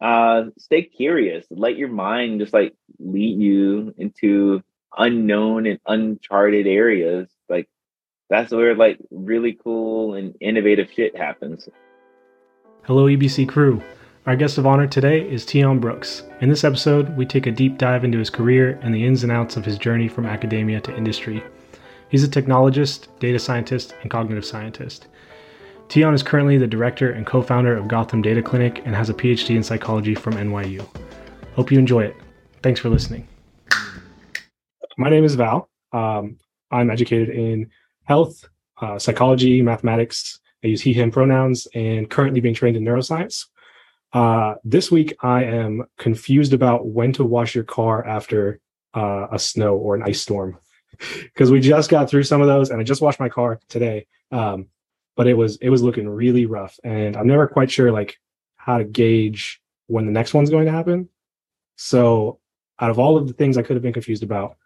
uh, stay curious. Let your mind just like lead you into unknown and uncharted areas. Like that's where like really cool and innovative shit happens. Hello, EBC crew. Our guest of honor today is Teon Brooks. In this episode, we take a deep dive into his career and the ins and outs of his journey from academia to industry. He's a technologist, data scientist, and cognitive scientist. Teon is currently the director and co founder of Gotham Data Clinic and has a PhD in psychology from NYU. Hope you enjoy it. Thanks for listening. My name is Val. Um, I'm educated in health, uh, psychology, mathematics. I use he, him pronouns, and currently being trained in neuroscience. Uh, this week, I am confused about when to wash your car after uh, a snow or an ice storm because we just got through some of those, and I just washed my car today. Um, but it was it was looking really rough, and I'm never quite sure like how to gauge when the next one's going to happen. So, out of all of the things I could have been confused about,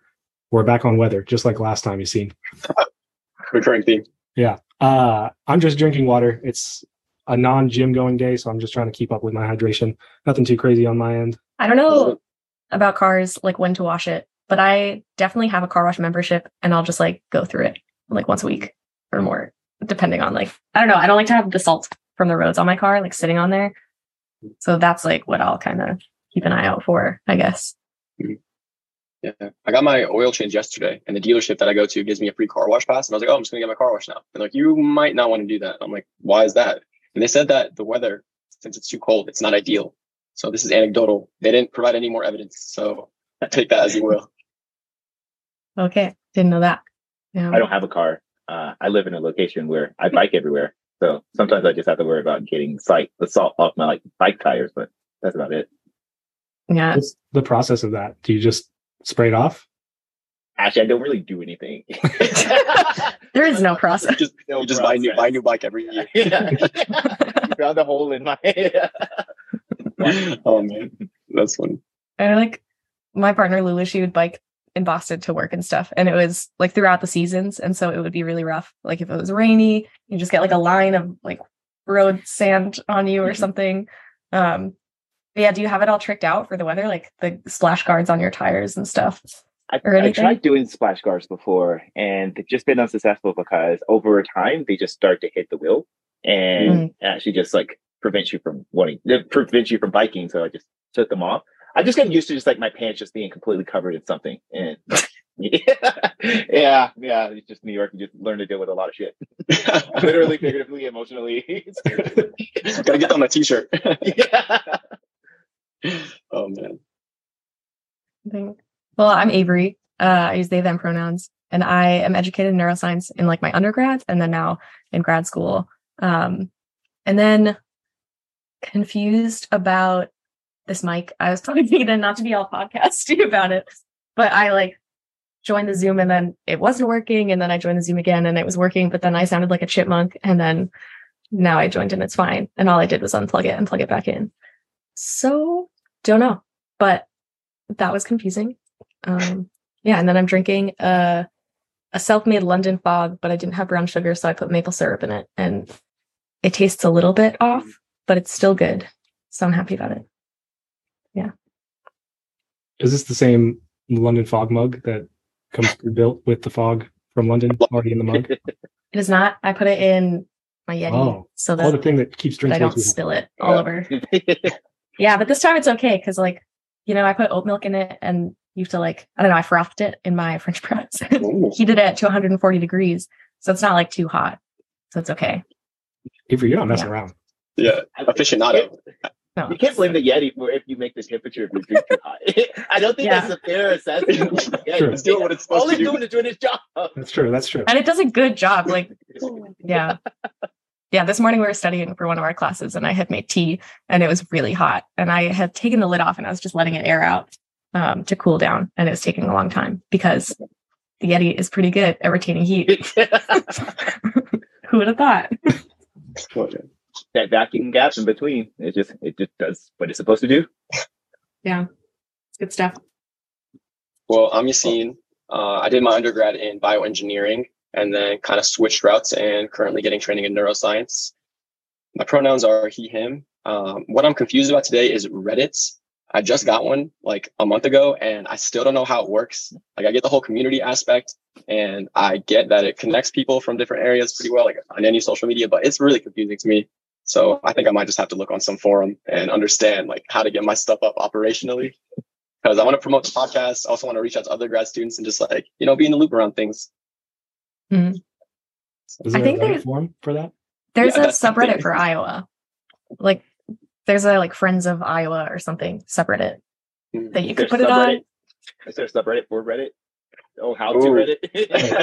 we're back on weather, just like last time you seen. Recurring theme. Yeah. Uh, I'm just drinking water. It's a non gym going day, so I'm just trying to keep up with my hydration. Nothing too crazy on my end. I don't know about cars, like when to wash it, but I definitely have a car wash membership and I'll just like go through it like once a week or more, depending on like, I don't know. I don't like to have the salt from the roads on my car, like sitting on there. So that's like what I'll kind of keep an eye out for, I guess. Yeah. I got my oil change yesterday and the dealership that I go to gives me a free car wash pass. And I was like, oh, I'm just going to get my car washed now. And like, you might not want to do that. I'm like, why is that? And they said that the weather, since it's too cold, it's not ideal. So this is anecdotal. They didn't provide any more evidence. So take that as you will. Okay. Didn't know that. Yeah. I don't have a car. Uh, I live in a location where I bike everywhere. So sometimes I just have to worry about getting sight, the salt off my like bike tires, but that's about it. Yeah. What's the process of that? Do you just spray it off? Actually, I don't really do anything. there is no process. Just, no you just buy new buy new bike every year. yeah. Found a hole in my. oh man, that's funny. I like my partner Lulu. She would bike in Boston to work and stuff, and it was like throughout the seasons, and so it would be really rough. Like if it was rainy, you just get like a line of like road sand on you or mm-hmm. something. Um, yeah, do you have it all tricked out for the weather, like the splash guards on your tires and stuff? I, I, tried doing splash guards before and they've just been unsuccessful because over time they just start to hit the wheel and mm. actually just like prevent you from wanting prevent you from biking. So I just took them off. I just got used to just like my pants just being completely covered in something. And yeah, yeah, yeah. It's just New York. You just learn to deal with a lot of shit. Literally, figuratively, emotionally. Gotta get on my t-shirt. yeah. Oh man. Well, I'm Avery. Uh, I use they, them pronouns, and I am educated in neuroscience in like my undergrad and then now in grad school. Um, and then confused about this mic. I was probably thinking not to be all podcasty about it, but I like joined the Zoom and then it wasn't working. And then I joined the Zoom again and it was working, but then I sounded like a chipmunk. And then now I joined and it's fine. And all I did was unplug it and plug it back in. So don't know, but that was confusing. Um, yeah, and then I'm drinking a a self-made London fog, but I didn't have brown sugar, so I put maple syrup in it, and it tastes a little bit off, but it's still good. So I'm happy about it. Yeah. Is this the same London fog mug that comes built with the fog from London already in the mug? It is not. I put it in my Yeti, oh, so oh, that oh, the thing that keeps drinks I don't spill it all over. yeah, but this time it's okay because like you know I put oat milk in it and you have to like I don't know I frothed it in my French press, heated it to 140 degrees, so it's not like too hot, so it's okay. If you're not messing yeah. around. Yeah, aficionado. No. You can't blame the Yeti for if you make the temperature of your drink too hot. I don't think yeah. that's a fair assessment. yeah, it's doing what it's supposed All to do. doing is doing his job. That's true. That's true. And it does a good job. Like, yeah. Yeah. This morning we were studying for one of our classes and I had made tea and it was really hot. And I had taken the lid off and I was just letting it air out um, to cool down. And it was taking a long time because the Yeti is pretty good at retaining heat. Who would have thought? That vacuum gap in between. It just it just does what it's supposed to do. Yeah, good stuff. Well, I'm Yassine. Uh, I did my undergrad in bioengineering and then kind of switched routes and currently getting training in neuroscience. My pronouns are he, him. Um, what I'm confused about today is Reddit's. I just got one like a month ago and I still don't know how it works. Like I get the whole community aspect and I get that it connects people from different areas pretty well, like on any social media, but it's really confusing to me. So I think I might just have to look on some forum and understand like how to get my stuff up operationally. Because I want to promote the podcast. I also want to reach out to other grad students and just like, you know, be in the loop around things. Mhm. Is I there think a there's- forum for that? There's Yeah, a that's the thing. subreddit for Iowa. Like there's a like Friends of Iowa or something subreddit Mm. that you could There's put it on. Is there a subreddit for Reddit? Oh, how to Reddit?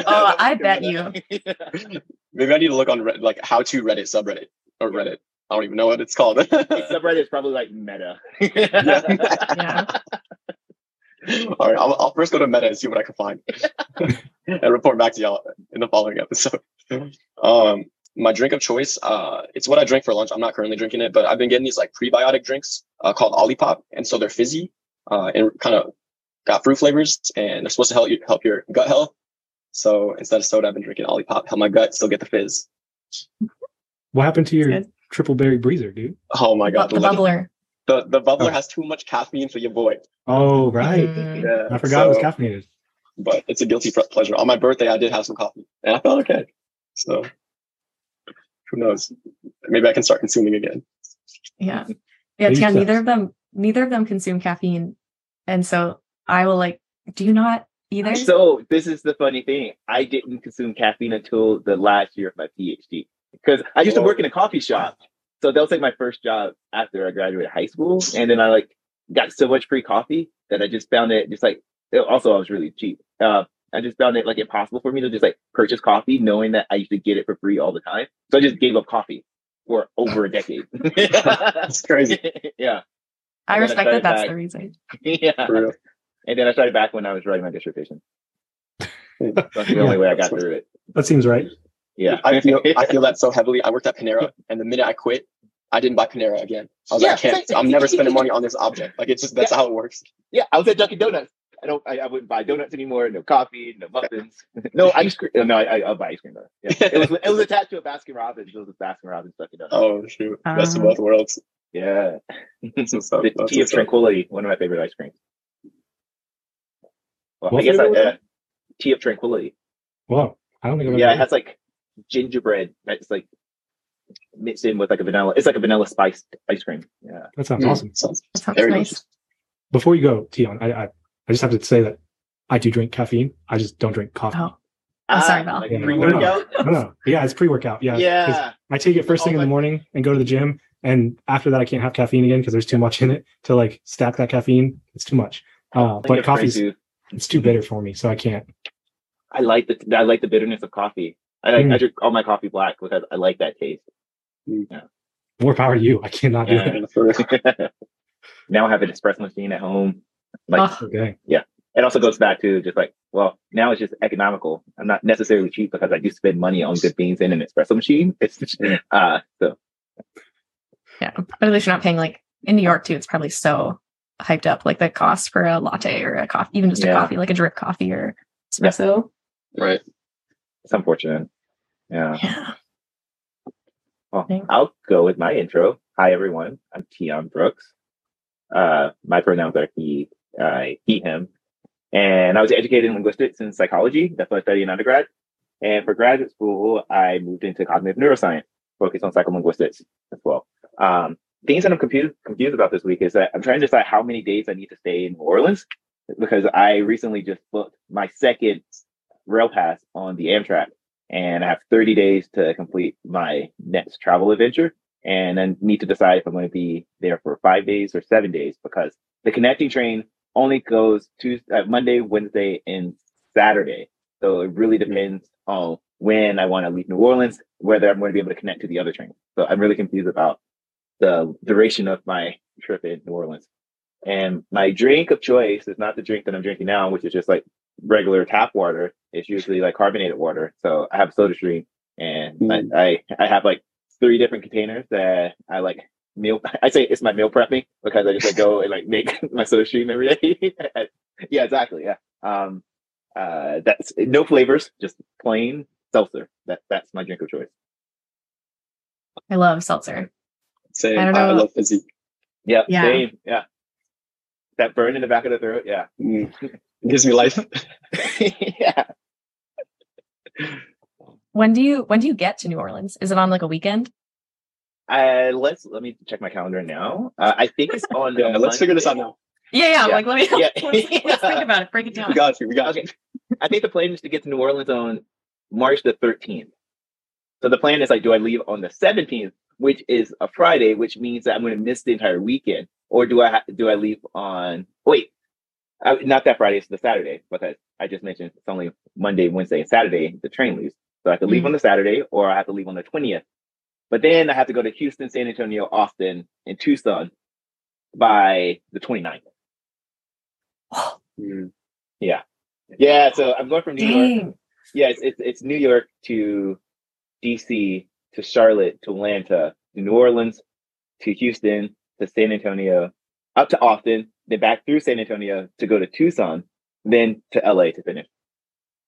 Oh, I bet you. Maybe I need to look on like how to Reddit subreddit or Reddit. I don't even know what it's called. subreddit is probably like meta. Yeah. All right, I'll, I'll first go to Meta and see what I can find, and report back to y'all in the following episode. Um, my drink of choice, uh, it's what I drink for lunch. I'm not currently drinking it, but I've been getting these like prebiotic drinks uh, called Olipop, and so they're fizzy uh, and kind of got fruit flavors, and they're supposed to help you help your gut health. So instead of soda, I've been drinking Olipop. Help my gut still get the fizz. What happened to your triple berry breezer, dude? Oh my god, Bu- the bubbler. the the bubbler Oh. has too much caffeine for your boy. Oh, right. Mm. Yeah, I forgot it was so- caffeinated. but it's a guilty pleasure. On my birthday, I did have some coffee, and I felt okay. So who knows? Maybe I can start consuming again. Yeah. Yeah, Baby Teon, neither of them neither of them consume caffeine. And so I will like, do you not either? So this is the funny thing. I didn't consume caffeine until the last year of my PhD because I used to work in a coffee shop. So that was like my first job after I graduated high school, and then I like got so much free coffee that I just found it just like. it, Also, I was really cheap. Uh, I just found it like impossible for me to just like purchase coffee, knowing that I used to get it for free all the time. So I just gave up coffee for over a decade. That's crazy. yeah, I and then I respect that that's back. the reason. yeah. For. And then I started back when I was writing my dissertation. That's the only way I got through it. That seems right. Yeah. I feel I feel that so heavily. I worked at Panera, and the minute I quit, I didn't buy Panera again. I was Yeah, like, I can't. I'm never spending money on this object. Like it's just that's how it works. Yeah, I was at Dunkin' Donuts. I don't. I, I wouldn't buy donuts anymore. No coffee. No muffins. no ice cream. No, I, I, I'll buy ice cream though. Yeah. It was. It was attached to a Baskin Robbins. It was a Baskin Robbins Dunkin' Donuts. Oh shoot, best of Um, both worlds. Yeah. That's the That's Tea of what's. Tranquility. One of my favorite ice creams. Well, What I guess I, flavor uh, Tea of Tranquility. Wow. I don't think I've Yeah, it ever. has like gingerbread that's like mixed in with like a vanilla. It's like a vanilla spiced ice cream. Yeah. that sounds Mm, awesome. Sounds That sounds very nice. delicious. Before you go, Teon, I, I I just have to say that I do drink caffeine. I just don't drink coffee. Oh, I'm sorry, Val. Like Yeah. pre-workout. No, no. Yeah, it's pre-workout. Yeah, Yeah. I take it first thing in the Oh, morning and go to the gym. And after that, I can't have caffeine again because there's too much in it to like stack that caffeine. It's too much. Uh, but get coffee's friends it's too bitter for me, so I can't. I like the I like the bitterness of coffee. I like Mm. I drink all my coffee black because I like that taste. More power to you. I cannot do Yeah. that. Now I have an espresso machine at home. Like Oh, Okay. Yeah. It also goes back to just like, well, now it's just economical. I'm not necessarily cheap because I do spend money on good beans in an espresso machine. It's just, uh so yeah. But at least you're not paying like in New York too, it's probably so hyped up, like the cost for a latte or a coffee, even just a coffee, like a drip coffee or espresso. right. it's unfortunate. Yeah. Yeah. Well, Thanks. I'll go with my intro. Hi, everyone. I'm Teon Brooks. Uh, my pronouns are he, uh, he, him. And I was educated in linguistics and psychology. That's what I studied in undergrad. And for graduate school, I moved into cognitive neuroscience, focused on psycholinguistics as well. Um, things that I'm confused, confused about this week is that I'm trying to decide how many days I need to stay in New Orleans because I recently just booked my second rail pass on the Amtrak and I have 30 days to complete my next travel adventure. And then need to decide if I'm going to be there for five days or seven days because the connecting train only goes Tuesday, uh, Monday, Wednesday, and Saturday. So it really depends on when I want to leave New Orleans, whether I'm going to be able to connect to the other train. So I'm really confused about the duration of my trip in New Orleans. And my drink of choice is not the drink that I'm drinking now, which is just like regular tap water. It's usually like carbonated water. So I have Soda Stream and Mm. I, I I have like three different containers that I like meal. I say it's my meal prepping because I just like go and like make my Soda Stream every day. yeah, exactly. Yeah. Um, uh, that's no flavors, just plain seltzer. That that's my drink of choice. I love seltzer. Same. I I, don't I love physique. Yeah, Yeah. same. Yeah. That burn in the back of the throat. Yeah. Mm. It gives me life. yeah. When do you when do you get to New Orleans? Is it on like a weekend? Uh, let's let me check my calendar now. Uh, I think it's on. Yeah, let's figure this out now. Yeah, yeah. I'm Yeah. like, let me Yeah. let's, let's think about it. Break it down. We got you. We got Okay. you. I think the plan is to get to New Orleans on March the 13th. So the plan is like, do I leave on the 17th, which is a Friday, which means that I'm going to miss the entire weekend, or do I ha- do I leave on? Wait, uh, not that Friday, it's the Saturday because I just mentioned it's only Monday, Wednesday, and Saturday the train leaves. So I have to leave Mhm. on the Saturday, or I have to leave on the 20th. But then I have to go to Houston, San Antonio, Austin, and Tucson by the 29th. Mm. Yeah, Yeah. so I'm going from New York. Dang. Yeah, it's, it's it's New York to DC to Charlotte to Atlanta to New Orleans to Houston to San Antonio up to Austin, then back through San Antonio to go to Tucson, then to LA to finish.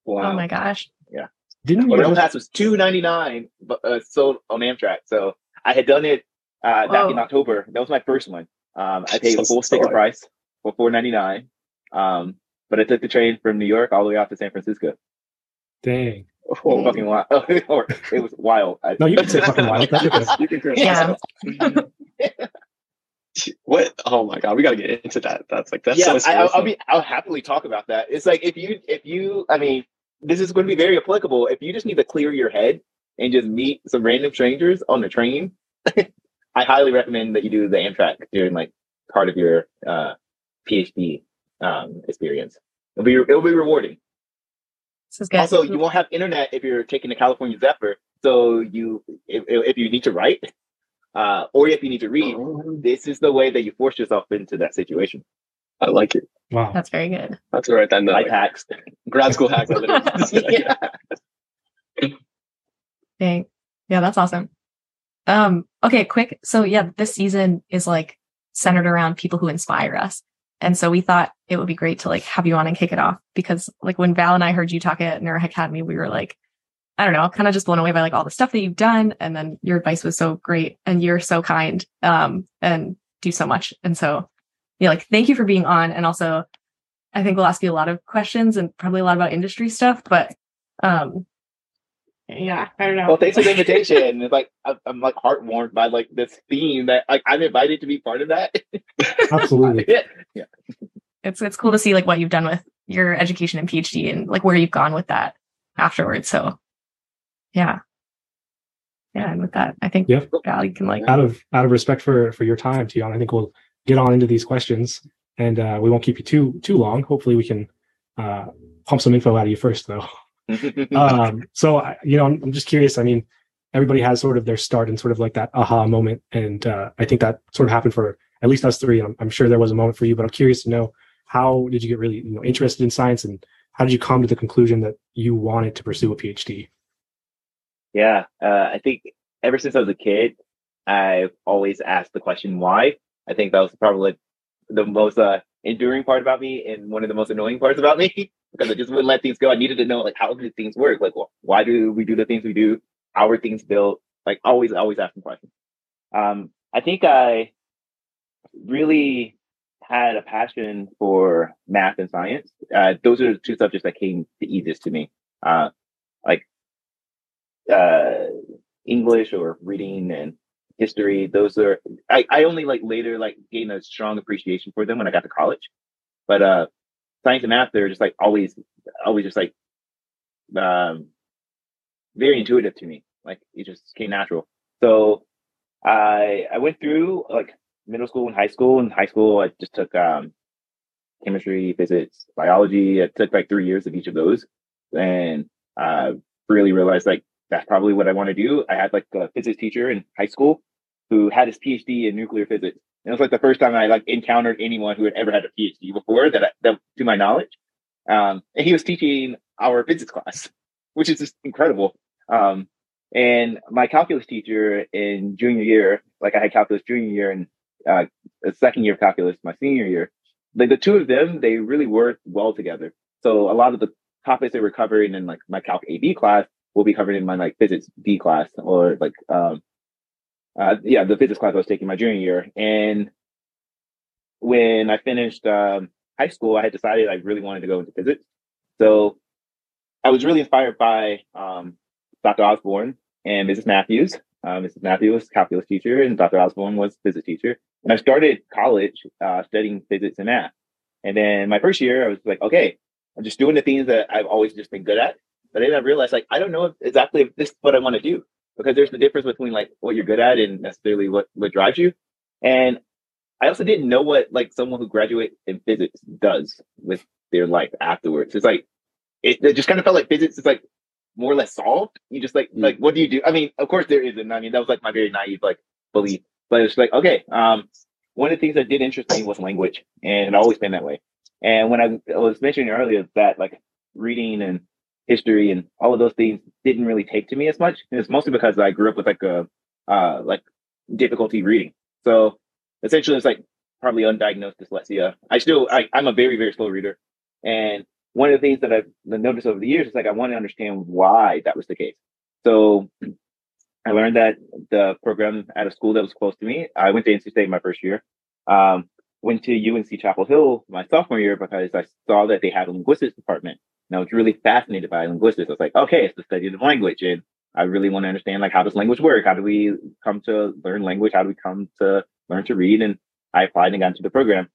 Wow. Oh my gosh. Yeah. Didn't you But rail just, pass was two ninety nine, but uh, sold on Amtrak. So I had done it uh, back in October. That was my first one. Um, I paid Sounds full sticker hard. price for four ninety nine. Um, but I took the train from New York all the way out to San Francisco. dang? Oh, fucking wild! or it was wild. I- No, you can say fucking wild. That's. You can correct Yeah. Yourself. what? Oh my god, we gotta get into that. That's like that's yeah, so I, I'll, I'll be. I'll happily talk about that. It's like if you, if you, I mean, this is going to be very applicable. If you just need to clear your head and just meet some random strangers on the train, I highly recommend that you do the Amtrak during like part of your uh, PhD um, experience. It'll be it'll be rewarding. This is good. Also, you won't have internet if you're taking the California Zephyr. So you, if, if you need to write, uh, or if you need to read, Oh, this is the way that you force yourself into that situation. I like it. Wow. That's very good. That's right. Then Life hacks. grad school hacks. I yeah. Dang. Yeah, that's awesome. Um, okay, quick. So yeah, this season is like centered around people who inspire us. And so we thought it would be great to like have you on and kick it off because like when Val and I heard you talk at Neuro Academy, we were like, I don't know, kind of just blown away by like all the stuff that you've done. And then your advice was so great and you're so kind, um, and do so much. And so yeah, like thank you for being on. And also I think we'll ask you a lot of questions and probably a lot about industry stuff, but um yeah, I don't know. Well, thanks for the invitation. It's like I'm, I'm like heartwarmed by like this theme that like I'm invited to be part of that. Absolutely. yeah. it's it's cool to see like what you've done with your education and PhD and like where you've gone with that afterwards. So yeah. Yeah, and with that, I think Yeah. You can like Out of out of respect for for your time, Teon, I think we'll get on into these questions, and uh, we won't keep you too too long. Hopefully, we can uh, pump some info out of you first, though. um, so you know, I'm, I'm just curious. I mean, everybody has sort of their start and sort of like that aha moment, and uh, I think that sort of happened for at least us three. I'm, I'm sure there was a moment for you, but I'm curious to know how did you get really you know interested in science, and how did you come to the conclusion that you wanted to pursue a PhD? Yeah. Uh, I think ever since I was a kid, I've always asked the question why. I think that was probably the most uh, enduring part about me and one of the most annoying parts about me because I just wouldn't let things go. I needed to know like how do things work? Like wh- why do we do the things we do? How are things built? Like always, always asking questions. Um, I think I really had a passion for math and science. Uh, those are the two subjects that came the easiest to me. Uh, like uh, English or reading and history. Those are I, I only like later like gained a strong appreciation for them when I got to college. But uh, science and math, they're just like always, always just like um, very intuitive to me. Like it just came natural. So I I went through like middle school and high school. In high school, I just took um, chemistry, physics, biology. I took like three years of each of those, and uh, really realized like that's probably what I want to do. I had like a physics teacher in high school who had his PhD in nuclear physics. And it was like the first time I like encountered anyone who had ever had a PhD before that, I, that to my knowledge. Um, and he was teaching our physics class, which is just incredible. Um, and my calculus teacher in junior year, like I had calculus junior year and uh, second year of calculus, my senior year, like the two of them, they really worked well together. So a lot of the topics they were covering in like my calc AB class will be covered in my like physics D class or like um uh, yeah, the physics class I was taking my junior year. And when I finished um, high school, I had decided I really wanted to go into physics. So I was really inspired by um, Dr. Osborne and Mrs. Matthews. Uh, Mrs. Matthews was calculus teacher, and Dr. Osborne was physics teacher. And I started college uh, studying physics and math. And then my first year, I was like, okay, I'm just doing the things that I've always just been good at. But then I realized, like, I don't know if exactly if this is what I want to do because there's the difference between like what you're good at and necessarily what what drives you. And I also didn't know what like someone who graduates in physics does with their life afterwards. It's like it, it just kind of felt like physics is like more or less solved. You just like mm. like what do you do? I mean, of course there isn't. I mean, that was like my very naive like belief. But it's like, okay, um, one of the things that did interest me was language, and it always been that way. And when I was mentioning earlier that like reading and history and all of those things didn't really take to me as much, and it's mostly because I grew up with like a uh like difficulty reading. So essentially, it's like probably undiagnosed dyslexia. I still I, I'm a very very slow reader, and one of the things that I've noticed over the years is like I want to understand why that was the case. So I learned that the program at a school that was close to me. I went to NC State my first year. Um, went to UNC Chapel Hill my sophomore year because I saw that they had a linguistics department. And I was really fascinated by linguistics. I was like, okay, it's the study of language. And I really want to understand like how does language work? How do we come to learn language? How do we come to learn to read? And I applied and got into the program.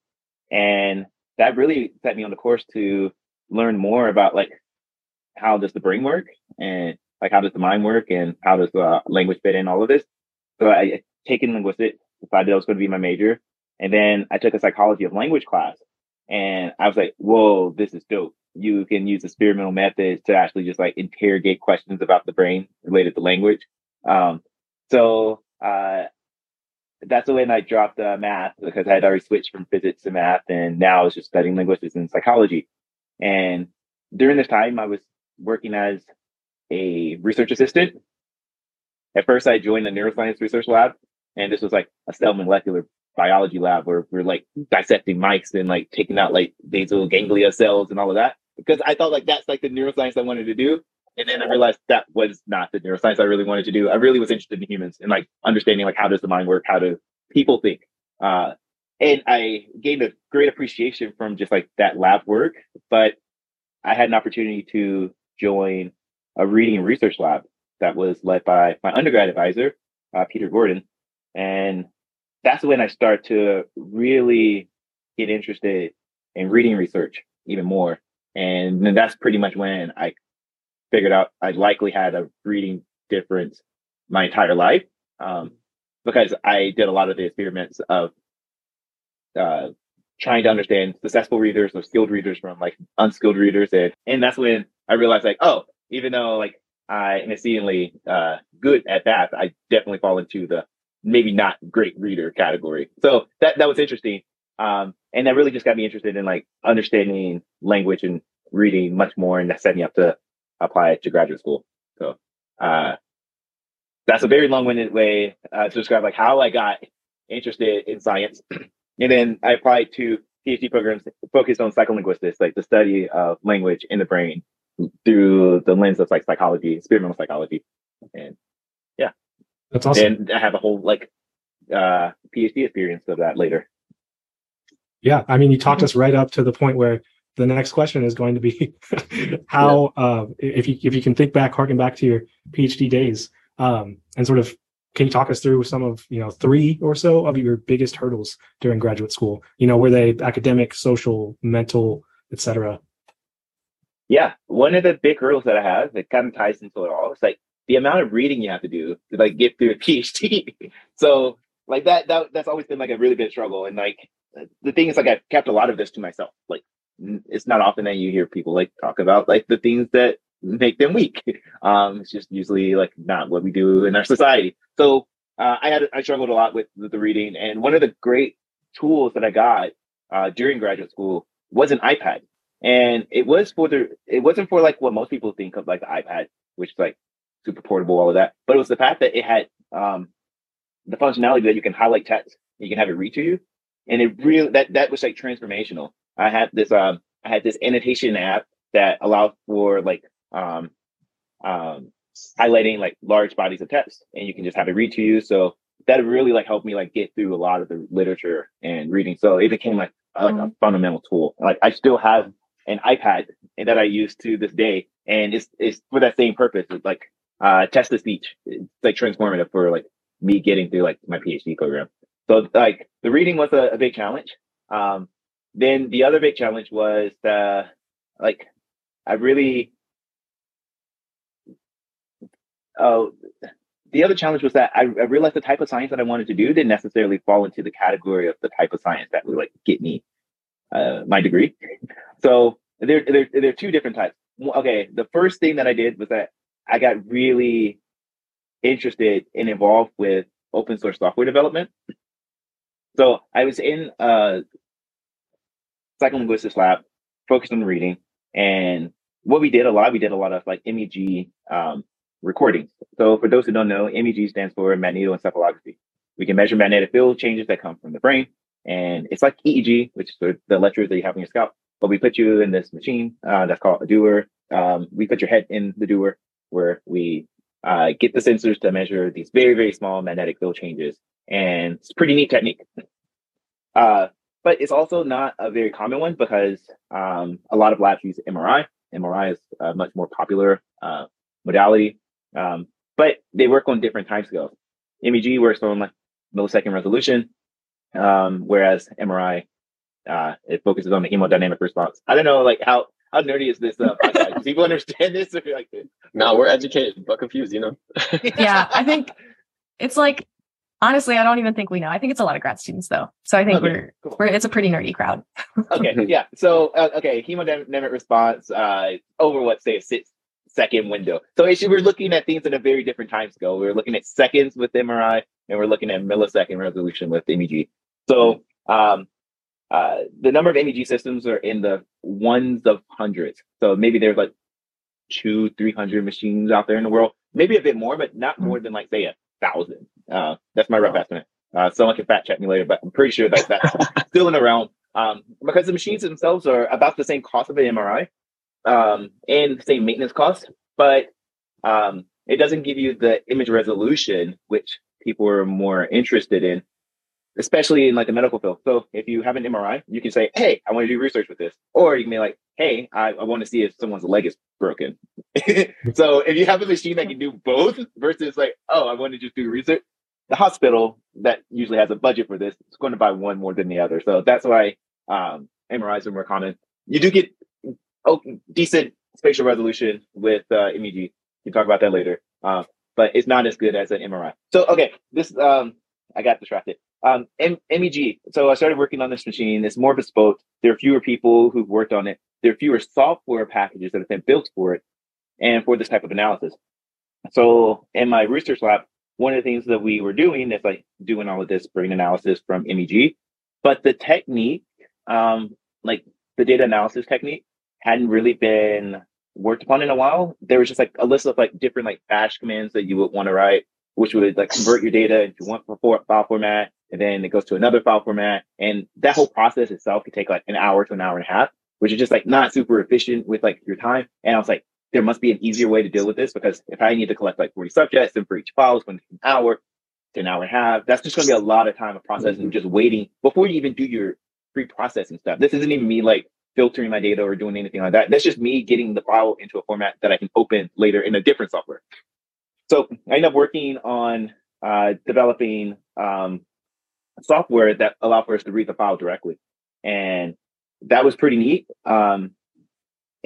And that really set me on the course to learn more about like how does the brain work and like how does the mind work and how does uh, language fit in all of this. So I taken linguistics, decided that was going to be my major, and then I took a psychology of language class, and I was like, "Whoa, this is dope! You can use experimental methods to actually just like interrogate questions about the brain related to language." Um, so uh, that's when I dropped uh, math because I had already switched from physics to math, and now I was just studying linguistics and psychology. And during this time, I was working as a research assistant. At first, I joined the neuroscience research lab, and this was like a cell molecular biology lab where we're like dissecting mice and like taking out like basal ganglia cells and all of that. Because I thought like that's like the neuroscience I wanted to do. And then I realized that was not the neuroscience I really wanted to do. I really was interested in humans and like understanding like how does the mind work, how do people think. Uh, and I gained a great appreciation from just like that lab work. But I had an opportunity to join a reading research lab that was led by my undergrad advisor, uh, Peter Gordon. And that's when I start to really get interested in reading research even more. And then that's pretty much when I figured out I likely had a reading difference my entire life. Um, because I did a lot of the experiments of uh, trying to understand successful readers or skilled readers from like unskilled readers. And, and that's when I realized like, oh, even though like I am exceedingly uh, good at that, I definitely fall into the maybe not great reader category. So that that was interesting, um, and that really just got me interested in like understanding language and reading much more, and that set me up to apply to graduate school. So uh, that's a very long-winded way uh, to describe like how I got interested in science, and then I applied to PhD programs focused on psycholinguistics, like the study of language in the brain through the lens of like psychology, experimental psychology, and yeah, that's awesome. And I have a whole like uh, PhD experience of that later. Yeah, I mean, you talked us right up to the point where the next question is going to be how uh, if you if you can think back, harken back to your PhD days, um, and sort of can you talk us through some of you know three or so of your biggest hurdles during graduate school? You know, were they academic, social, mental, etc.? Yeah, one of the big hurdles that I have that kind of ties into it all is like the amount of reading you have to do to like get through a PhD. so like that that that's always been like a really big struggle. And like the thing is like I've kept a lot of this to myself. Like it's not often that you hear people like talk about like the things that make them weak. Um, it's just usually like not what we do in our society. So uh, I had I struggled a lot with, the reading, and one of the great tools that I got uh, during graduate school was an iPad. And it was for the, it wasn't for like what most people think of like the iPad, which is like super portable, all of that. But it was the fact that it had um, the functionality that you can highlight text, you can have it read to you, and it really that that was like transformational. I had this um, I had this annotation app that allowed for like um, um, highlighting like large bodies of text, and you can just have it read to you. So that really like helped me like get through a lot of the literature and reading. So it became like like mm-hmm. a fundamental tool. Like I still have an iPad that I use to this day, and it's it's for that same purpose. It's like uh, text to speech. It's like transformative for like me getting through like my PhD program. So like the reading was a, a big challenge. Um, then the other big challenge was the like I really oh the other challenge was that I, I, realized the type of science that I wanted to do didn't necessarily fall into the category of the type of science that would like get me uh, my degree. So there, there, there are two different types. Okay, the first thing that I did was that I got really interested and involved with open source software development. So I was in a psycholinguistics lab, focused on reading, and what we did a lot, we did a lot of like MEG um, recordings. So for those who don't know, MEG stands for magnetoencephalography. We can measure magnetic field changes that come from the brain, and it's like EEG, which is the, electrodes that you have on your scalp. But we put you in this machine uh, that's called a dewar. Um, we put your head in the dewar where we uh, get the sensors to measure these very, very small magnetic field changes. And it's a pretty neat technique. Uh, but it's also not a very common one because um, a lot of labs use MRI. MRI is a much more popular uh, modality, um, but they work on different time scales. MEG works on like millisecond resolution, um, whereas MRI uh, it focuses on the hemodynamic response. I don't know, like how how nerdy is this? Uh, podcast? people understand this? Or like, no, we're educated but confused. You know. yeah, I think it's like honestly, I don't even think we know. I think it's a lot of grad students though, so I think okay, we're cool. we're it's a pretty nerdy crowd. okay, yeah. So uh, okay, hemodynamic response uh, over what say a six second window. So actually, we're looking at things in a very different time scale. We're looking at seconds with MRI, and we're looking at millisecond resolution with MEG. So um, uh, the number of MEG systems are in the ones of hundreds. So maybe there's like two, 300 machines out there in the world, maybe a bit more, but not more than like, say, a thousand. Uh, that's my rough estimate. Uh, someone can fact check me later, but I'm pretty sure that that's still in the realm. Um, because the machines themselves are about the same cost of an MRI um, and the same maintenance cost, but um, it doesn't give you the image resolution, which people are more interested in especially in like the medical field. So if you have an MRI, you can say, Hey, I want to do research with this. Or you can be like, Hey, I, I want to see if someone's leg is broken. so if you have a machine that can do both versus like, Oh, I want to just do research, the hospital that usually has a budget for this is going to buy one more than the other. So that's why um, MRIs are more common. You do get oh, decent spatial resolution with uh, MEG. You can talk about that later. Uh, but it's not as good as an MRI. So, okay, this, um, I got distracted. Um, M- MEG. So I started working on this machine. It's more bespoke. There are fewer people who've worked on it. There are fewer software packages that have been built for it and for this type of analysis. So in my research lab, one of the things that we were doing is like doing all of this brain analysis from MEG, but the technique, um, like the data analysis technique hadn't really been worked upon in a while. There was just like a list of like different like bash commands that you would want to write, which would like convert your data into one file format and then it goes to another file format. And that whole process itself could take like an hour to an hour and a half, which is just like not super efficient with like your time. And I was like, there must be an easier way to deal with this because if I need to collect like 40 subjects and for each file, it's going to take an hour to an hour and a half. That's just going to be a lot of time of processing, mm-hmm. just waiting before you even do your pre-processing stuff. This isn't even me like filtering my data or doing anything like that. That's just me getting the file into a format that I can open later in a different software. So I end up working on uh, developing um, software that allowed for us to read the file directly. And that was pretty neat. Um,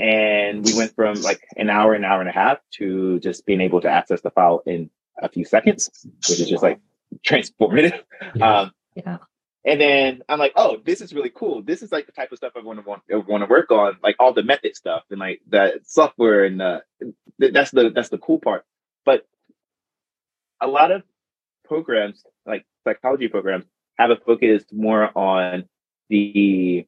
and we went from like an hour, an hour and a half to just being able to access the file in a few seconds, which is just like transformative. Yeah. Um, yeah. And then I'm like, oh, this is really cool. This is like the type of stuff I want to want, want to work on, like all the method stuff and like the software and uh, that's the that's the cool part. But a lot of programs, like psychology programs, have a focus more on the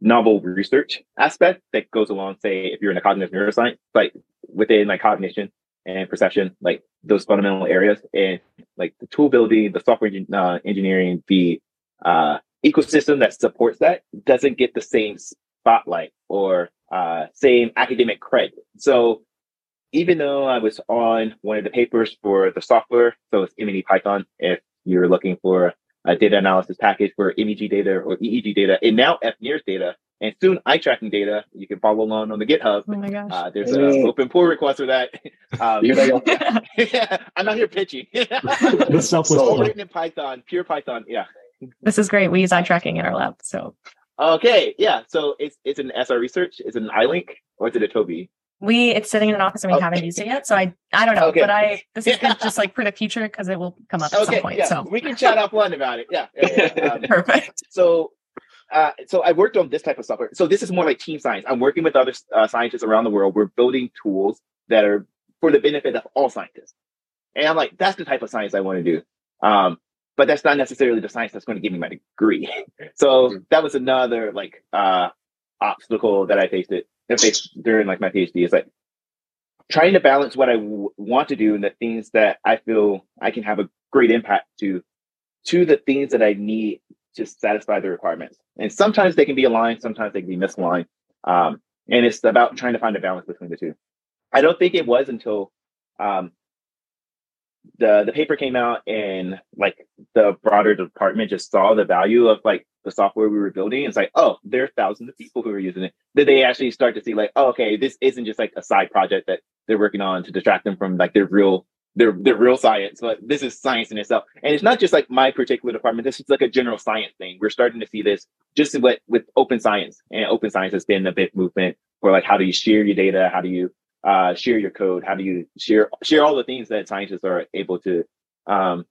novel research aspect that goes along, say, if you're in a cognitive neuroscience, like within like cognition and perception, like those fundamental areas, and like the tool building, the software uh, engineering, the uh, ecosystem that supports that doesn't get the same spotlight or uh, same academic credit. So even though I was on one of the papers for the software, so it's MNE Python, if you're looking for a data analysis package for MEG data or EEG data, and now FNIRS data, and soon eye tracking data. You can follow along on the GitHub. Oh my gosh. Uh, there's an open pull request for that. Um, yeah, I'm not here pitching. The selfless all written in Python, pure Python. Yeah. this is great. We use eye tracking in our lab. So Okay. Yeah. So it's it's an SR research. Is it an EyeLink or is it a Tobii? We it's sitting in an office and we Okay. haven't used it yet. So I I don't know, Okay. but I this is Yeah. good just like for the future because it will come up at Okay. some point. yeah. So we can chat offline about it. Yeah. yeah, yeah. Um, perfect. so uh, so I worked on this type of software. So this is more like team science. I'm working with other uh, scientists around the world. We're building tools that are for the benefit of all scientists. And I'm like, that's the type of science I want to do. Um, but that's not necessarily the science that's going to give me my degree. so that was another like uh, obstacle that I faced it faced during like my PhD. Is like trying to balance what I w- want to do and the things that I feel I can have a great impact to, to the things that I need to satisfy the requirements. And sometimes they can be aligned, sometimes they can be misaligned. Um, and it's about trying to find a balance between the two. I don't think it was until um, the the paper came out and like the broader department just saw the value of like the software we were building. It's like, oh, there are thousands of people who are using it. Did they actually start to see like, oh, okay, this isn't just like a side project that they're working on to distract them from like their real their their real science, but this is science in itself. And it's not just like my particular department. This is like a general science thing. We're starting to see this just with with open science, and open science has been a big movement for like how do you share your data, how do you uh, share your code, how do you share share all the things that scientists are able to um,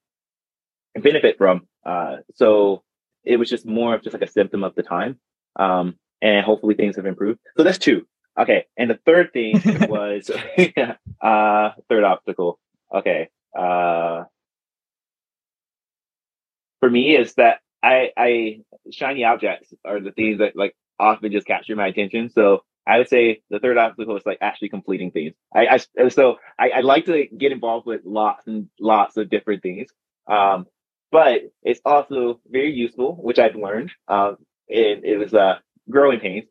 benefit from. Uh, so it was just more of just like a symptom of the time, um, and hopefully things have improved. So that's two. Okay, and the third thing was uh, third obstacle. Okay. Uh, for me is that I, I shiny objects are the things that like often just capture my attention. So I would say the third obstacle is like actually completing things. I, I so I, I like to get involved with lots and lots of different things. Um, but it's also very useful, which I've learned. Um, it, it was uh, growing pains.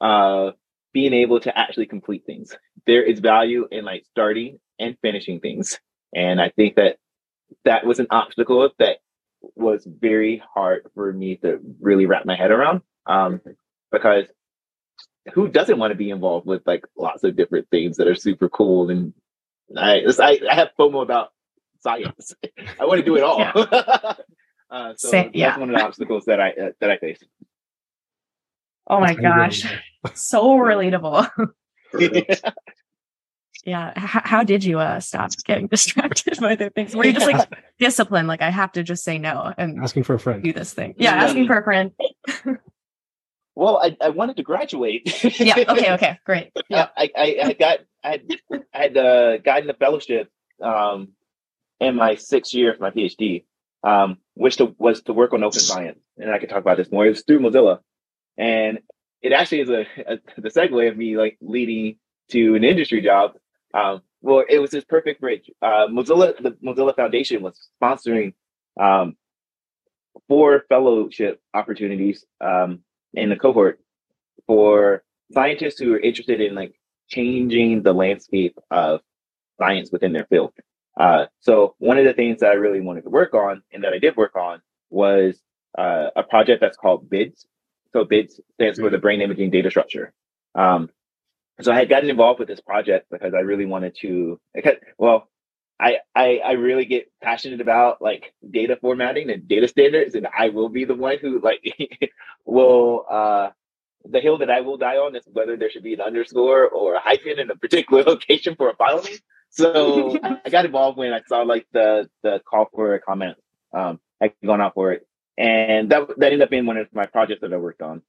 Uh, being able to actually complete things. There is value in like starting and finishing things. And I think that that was an obstacle that was very hard for me to really wrap my head around. Um, because who doesn't want to be involved with like lots of different things that are super cool? And I, it's- I, I have FOMO about science. I want to do it all. uh, so Same- that's yeah. one of the obstacles that I uh, that I face. Oh my That's how you gosh. So relatable. Yeah. H- how did you uh stop getting distracted by other things? Were you just like disciplined? Like I have to just say no and Asking for a friend. do this thing. Yeah, asking for a friend. Well, I, I wanted to graduate. Yeah. Okay. Okay. Great. Yeah. I, I, I got I had I had uh, gotten a fellowship um, in my sixth year of my PhD, um, which to, was to work on open science, and I could talk about this more. It was through Mozilla, and it actually is a, a the segue of me like leading to an industry job. Um, well, it was this perfect bridge. Uh, Mozilla, the Mozilla Foundation was sponsoring um, four fellowship opportunities um, in the cohort for scientists who are interested in like changing the landscape of science within their field. Uh, so one of the things that I really wanted to work on and that I did work on was uh, a project that's called BIDS. So BIDS stands for the Brain Imaging Data Structure. Um, so I had gotten involved with this project because I really wanted to. Well, I, I I really get passionate about like data formatting and data standards, and I will be the one who like will uh, the hill that I will die on is whether there should be an underscore or a hyphen in a particular location for a file name. So I I got involved when I saw like the the call for a comment um had gone out for it, and that that ended up being one of my projects that I worked on.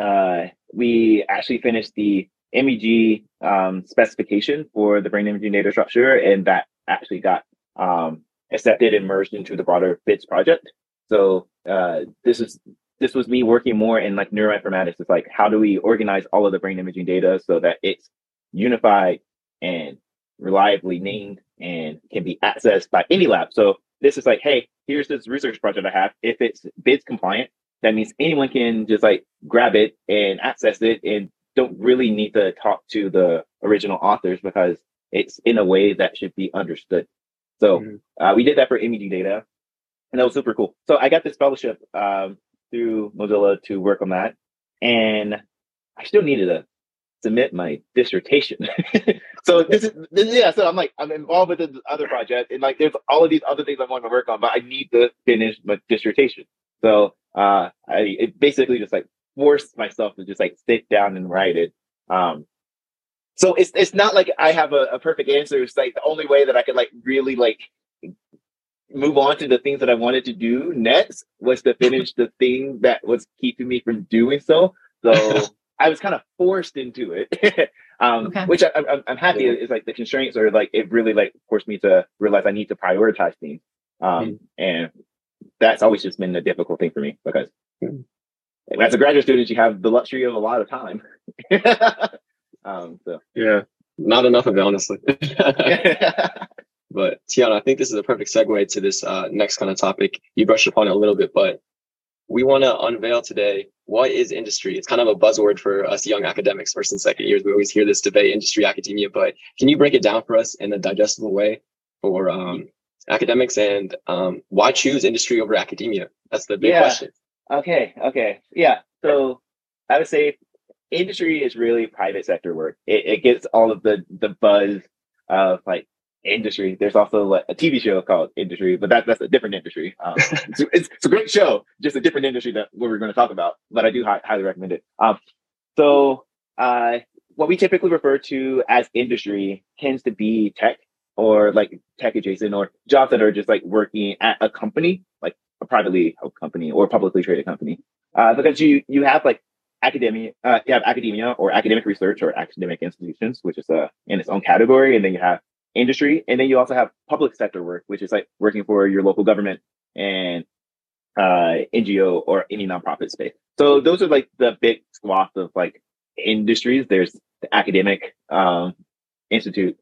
Uh, we actually finished the MEG um, specification for the brain imaging data structure, and that actually got um, accepted and merged into the broader BIDS project. So uh, this is this was me working more in like neuroinformatics. It's like how do we organize all of the brain imaging data so that it's unified and reliably named and can be accessed by any lab. So this is like, hey, here's this research project I have. If it's BIDS compliant, that means anyone can just like grab it and access it and don't really need to talk to the original authors because it's in a way that should be understood. So Mhm. uh, we did that for MEG data. and that was super cool. So I got this fellowship um, through Mozilla to work on that, and I still needed to submit my dissertation. so this is this, yeah. So I'm like I'm involved with this other project, and like there's all of these other things I want to work on, but I need to finish my dissertation. So uh, I it basically just like forced myself to just like sit down and write it. Um, so it's it's not like I have a, a perfect answer. It's like the only way that I could like really like move on to the things that I wanted to do next was to finish the thing that was keeping me from doing so. So I was kind of forced into it, um, okay. which I, am I'm happy yeah. is like the constraints are like it really like forced me to realize I need to prioritize things, um, mm-hmm. and that's always just been a difficult thing for me because mm-hmm. as a graduate student you have the luxury of a lot of time. um, so yeah, not enough of it honestly. But Teon, I think this is a perfect segue to this uh, next kind of topic. You brushed upon it a little bit, but we want to unveil today what is industry. It's kind of a buzzword for us young academics, first and second years. We always hear this debate, industry, academia. But can you break it down for us in a digestible way for um, academics and um, why choose industry over academia? That's the big yeah. question. Okay. Okay. Yeah. So I would say industry is really private sector work. It, it gets all of the the buzz of like industry. There's also like a TV show called Industry, but that, that's a different industry. Um, it's, it's, it's, a great show, just a different industry that what we're going to talk about. But I do hi- highly recommend it. Um, so uh, what we typically refer to as industry tends to be tech or like tech adjacent or jobs that are just like working at a company, like a privately held company or publicly traded company, uh, because you you have like academia, uh, you have academia or academic research or academic institutions, which is uh, in its own category, and then you have industry. And then you also have public sector work, which is like working for your local government and uh, NGO or any nonprofit space. So those are like the big swath of like industries. There's the academic um, institute,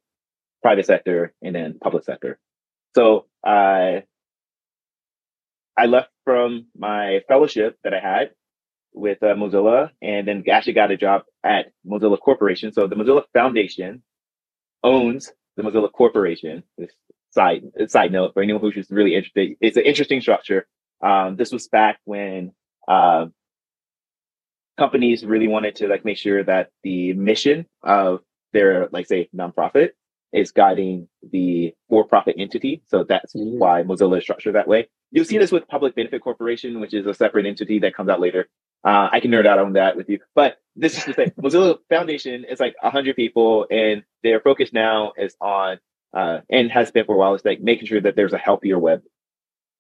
private sector, and then public sector. So uh, I left from my fellowship that I had with uh, Mozilla, and then actually got a job at Mozilla Corporation. So the Mozilla Foundation owns the Mozilla Corporation. This side side note for anyone who's just really interested, it's an interesting structure. Um, this was back when uh, companies really wanted to like make sure that the mission of their like say nonprofit is guiding the for-profit entity. So that's mm-hmm. why Mozilla is structured that way. You'll see this with Public Benefit Corporation, which is a separate entity that comes out later. Uh, I can nerd out on that with you, but this is the thing. Mozilla Foundation is like hundred people, and their focus now is on, uh, and has been for a while, is like making sure that there's a healthier web.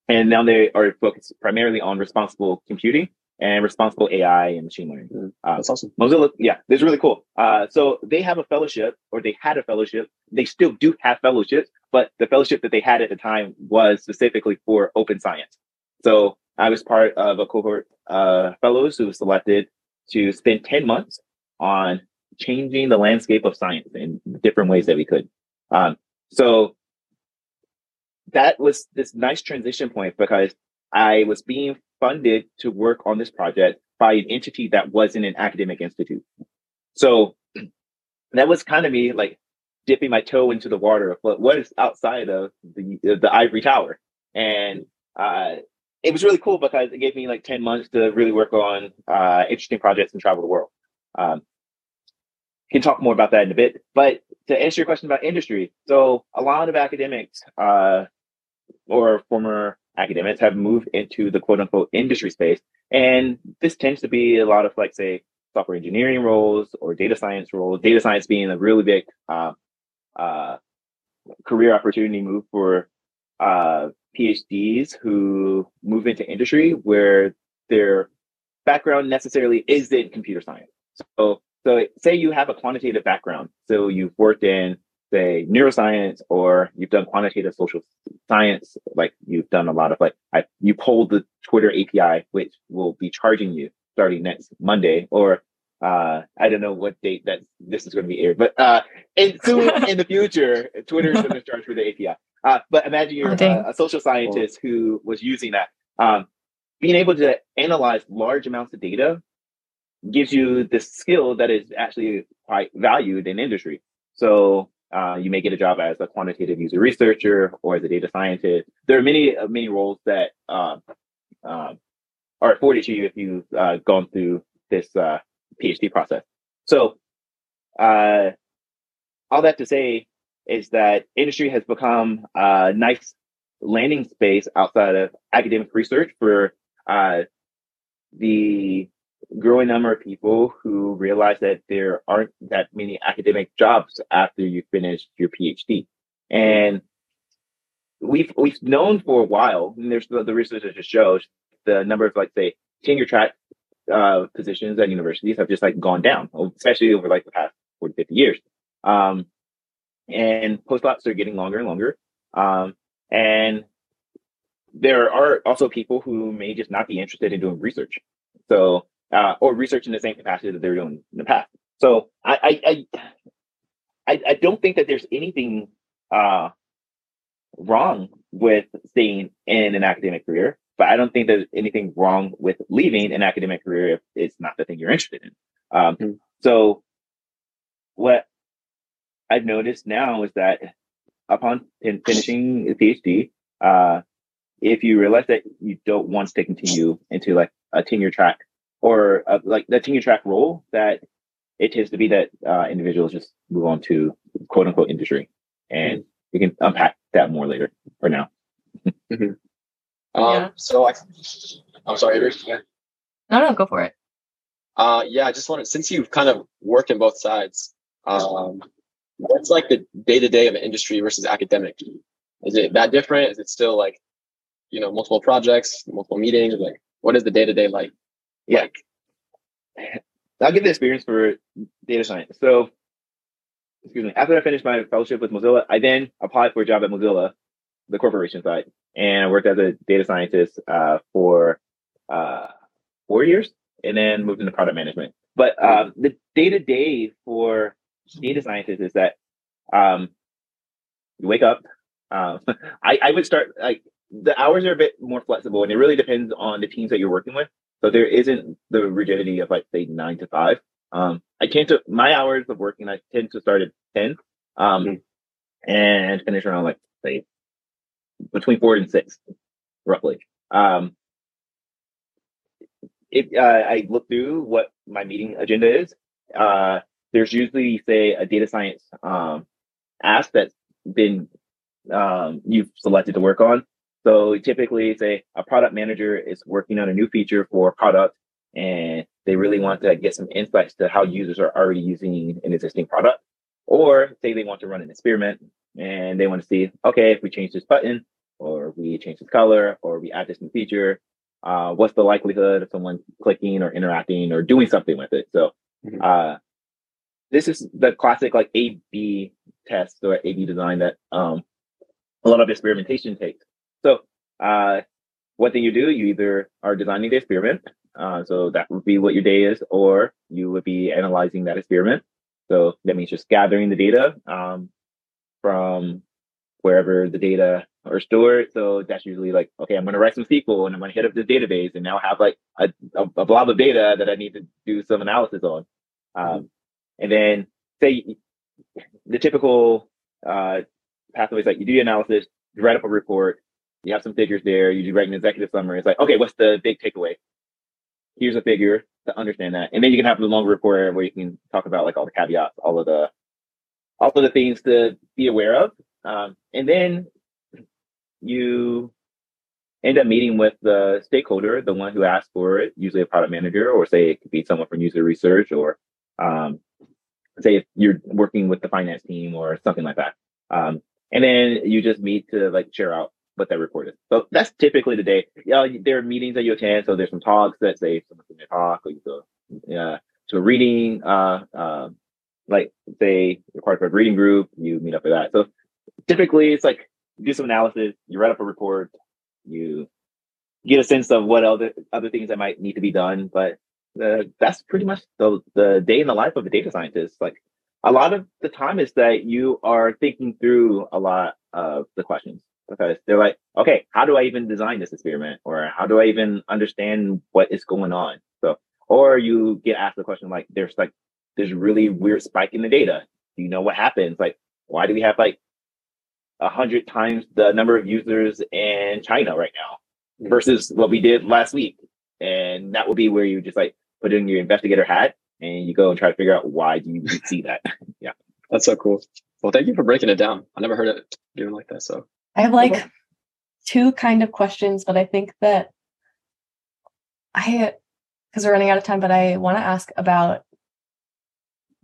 And now they are focused primarily on responsible computing and responsible AI and machine learning. Mm, uh, that's awesome. Mozilla, yeah, this is really cool. Uh, so they have a fellowship, or they had a fellowship. They still do have fellowships, but the fellowship that they had at the time was specifically for open science. So I was part of a cohort uh, fellows who was selected to spend 10 months on changing the landscape of science in different ways that we could. Um, so that was this nice transition point because I was being funded to work on this project by an entity that wasn't an academic institute. So that was kind of me like dipping my toe into the water of what, what is outside of the the ivory tower. And uh, it was really cool because it gave me like 10 months to really work on uh, interesting projects and travel the world. Um, can talk more about that in a bit. But to answer your question about industry, so a lot of academics uh, or former academics have moved into the quote unquote industry space. And this tends to be a lot of like, say, software engineering roles or data science roles, data science being a really big uh, uh, career opportunity move for uh, PhDs who move into industry where their background necessarily isn't computer science. So, so say you have a quantitative background. So you've worked in, say, neuroscience, or you've done quantitative social science. Like you've done a lot of like, I, you pulled the Twitter API, which will be charging you starting next Monday, or uh, I don't know what date that this is going to be aired, but uh, and soon in the future, Twitter is going to charge for the API. Uh, but imagine you're oh, a, social scientist who was using that. Um, being able to analyze large amounts of data gives you this skill that is actually quite valued in industry. So uh, you may get a job as a quantitative user researcher or as a data scientist. There are many uh, many roles that uh, uh, are afforded to you if you've uh, gone through this uh, PhD process. So, uh, all that to say is that industry has become a nice landing space outside of academic research for the growing number of people who realize that there aren't that many academic jobs after you finish your PhD. And we've we've known for a while, and there's the, the research that just shows the number of like say tenure track uh, positions at universities have just like gone down, especially over like the past 40, 50 years. Um, and postdocs are getting longer and longer. Um, and there are also people who may just not be interested in doing research. So uh, or research in the same capacity that they're doing in the past. So I I I, I don't think that there's anything uh, wrong with staying in an academic career, but I don't think there's anything wrong with leaving an academic career if it's not the thing you're interested in. Um, mm-hmm. So what I've noticed now is that upon finishing a PhD, uh, if you realize that you don't want to continue into like a tenure track or uh, like the tenure track role that it tends to be that uh, individuals just move on to quote unquote industry, and we can unpack that more later For now. mm-hmm. Um, yeah. So I, I'm sorry, Yeah. No, no, go for it. Uh, yeah, I just wanted since you've kind of worked in both sides, um, what's like the day to day of an industry versus academic? Is it that different? Is it still like, you know, multiple projects, multiple meetings? Like, what is the day to day like? Yeah. Like, I'll give the experience for data science. So, excuse me, after I finished my fellowship with Mozilla, I then applied for a job at Mozilla, the corporation side, and I worked as a data scientist uh, for uh, four years and then moved into product management. But um, the day to day for data scientists is that um, you wake up. Um, I, I would start like the hours are a bit more flexible and it really depends on the teams that you're working with. So there isn't the rigidity of like say nine to five. Um, I tend to my hours of working. I tend to start at ten, um, mm-hmm. and finish around like say between four and six, roughly. Um, if uh, I look through what my meeting agenda is, uh, there's usually say a data science um, ask that's been um, you've selected to work on. So typically, say a product manager is working on a new feature for a product and they really want to get some insights to how users are already using an existing product. Or say they want to run an experiment and they want to see, okay, if we change this button or we change this color or we add this new feature, uh, what's the likelihood of someone clicking or interacting or doing something with it? So, mm-hmm. uh, this is the classic like A B test or A B design that um, a lot of experimentation takes. So, uh, what thing you do, you either are designing the experiment, uh, so that would be what your day is, or you would be analyzing that experiment. So that means just gathering the data um, from wherever the data are stored. So that's usually like, okay, I'm going to write some SQL and I'm going to hit up the database and now have like a, a, a, blob of data that I need to do some analysis on. Um, and then say the typical uh, pathway is like you do your analysis, you write up a report, you have some figures there. You do write an executive summary. It's like, okay, what's the big takeaway? Here's a figure to understand that, and then you can have the longer report where you can talk about like all the caveats, all of the, all of the things to be aware of, um, and then you end up meeting with the stakeholder, the one who asked for it, usually a product manager, or say it could be someone from user research, or um, say if you're working with the finance team or something like that. Um, and then you just meet to like share out what that report is. So that's typically the day. Yeah, there are meetings that you attend. So there's some talks that say someone's going to talk, or you go uh, to a reading, uh, uh, like say you're part of a reading group, you meet up for that. So typically it's like do some analysis, you write up a report, you get a sense of what other other things that might need to be done. But uh, that's pretty much the the day in the life of a data scientist. Like a lot of the time is that you are thinking through a lot of the questions because they're like, okay, how do I even design this experiment? Or how do I even understand what is going on? So, or you get asked the question like, there's like, there's really weird spike in the data. Do you know what happens? Like, why do we have like a hundred times the number of users in China right now versus what we did last week? And that will be where you just like put in your investigator hat and you go and try to figure out why do you see that. yeah. That's so cool. Well, thank you for breaking it down. I never heard it doing like that. So I have like two kind of questions, but I think that I, because we're running out of time, but I want to ask about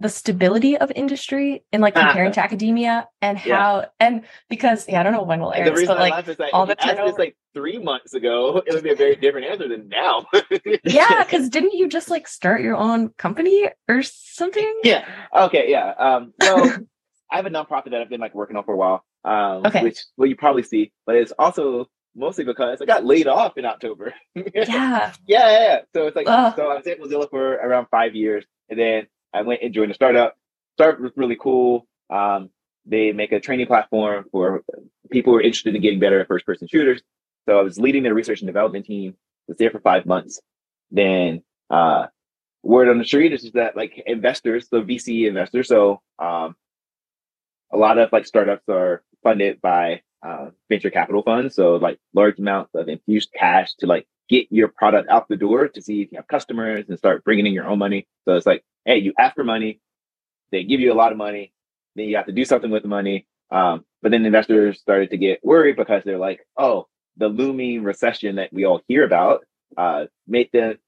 the stability of industry in like comparing to academia and how Yeah. and because yeah, I don't know when we'll air the this, reason but I like laugh is that all the asked this like three months ago, it would be a very different answer than now. yeah, because didn't you just like start your own company or something? Yeah. Okay. Yeah. Um, so I have a nonprofit that I've been like working on for a while. Um, Okay. Which well you probably see, but it's also mostly because I got laid off in October. yeah, Yeah. yeah, yeah. So it's like Ugh. so I was at Mozilla for around five years, and then I went and joined a startup. Startup was really cool. Um, they make a training platform for people who are interested in getting better at first person shooters. So I was leading their research and development team. Was there for five months. Then uh, word on the street is that like investors, so VC investors, so um, a lot of like startups are funded by uh, venture capital funds, so like large amounts of infused cash to like get your product out the door to see if you have customers and start bringing in your own money. So it's like, hey, you ask for money, they give you a lot of money, then you have to do something with the money. Um, but then investors started to get worried because they're like, oh, the looming recession that we all hear about uh, made them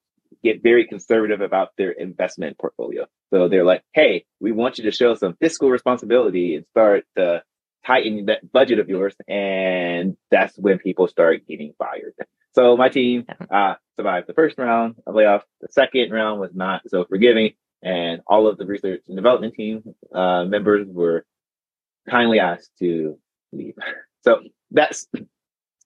get very conservative about their investment portfolio. So they're like, hey, we want you to show some fiscal responsibility and start to tighten that budget of yours. And that's when people start getting fired. So my team uh, survived the first round of layoffs. The second round was not so forgiving. And all of the research and development team uh, members were kindly asked to leave. So that's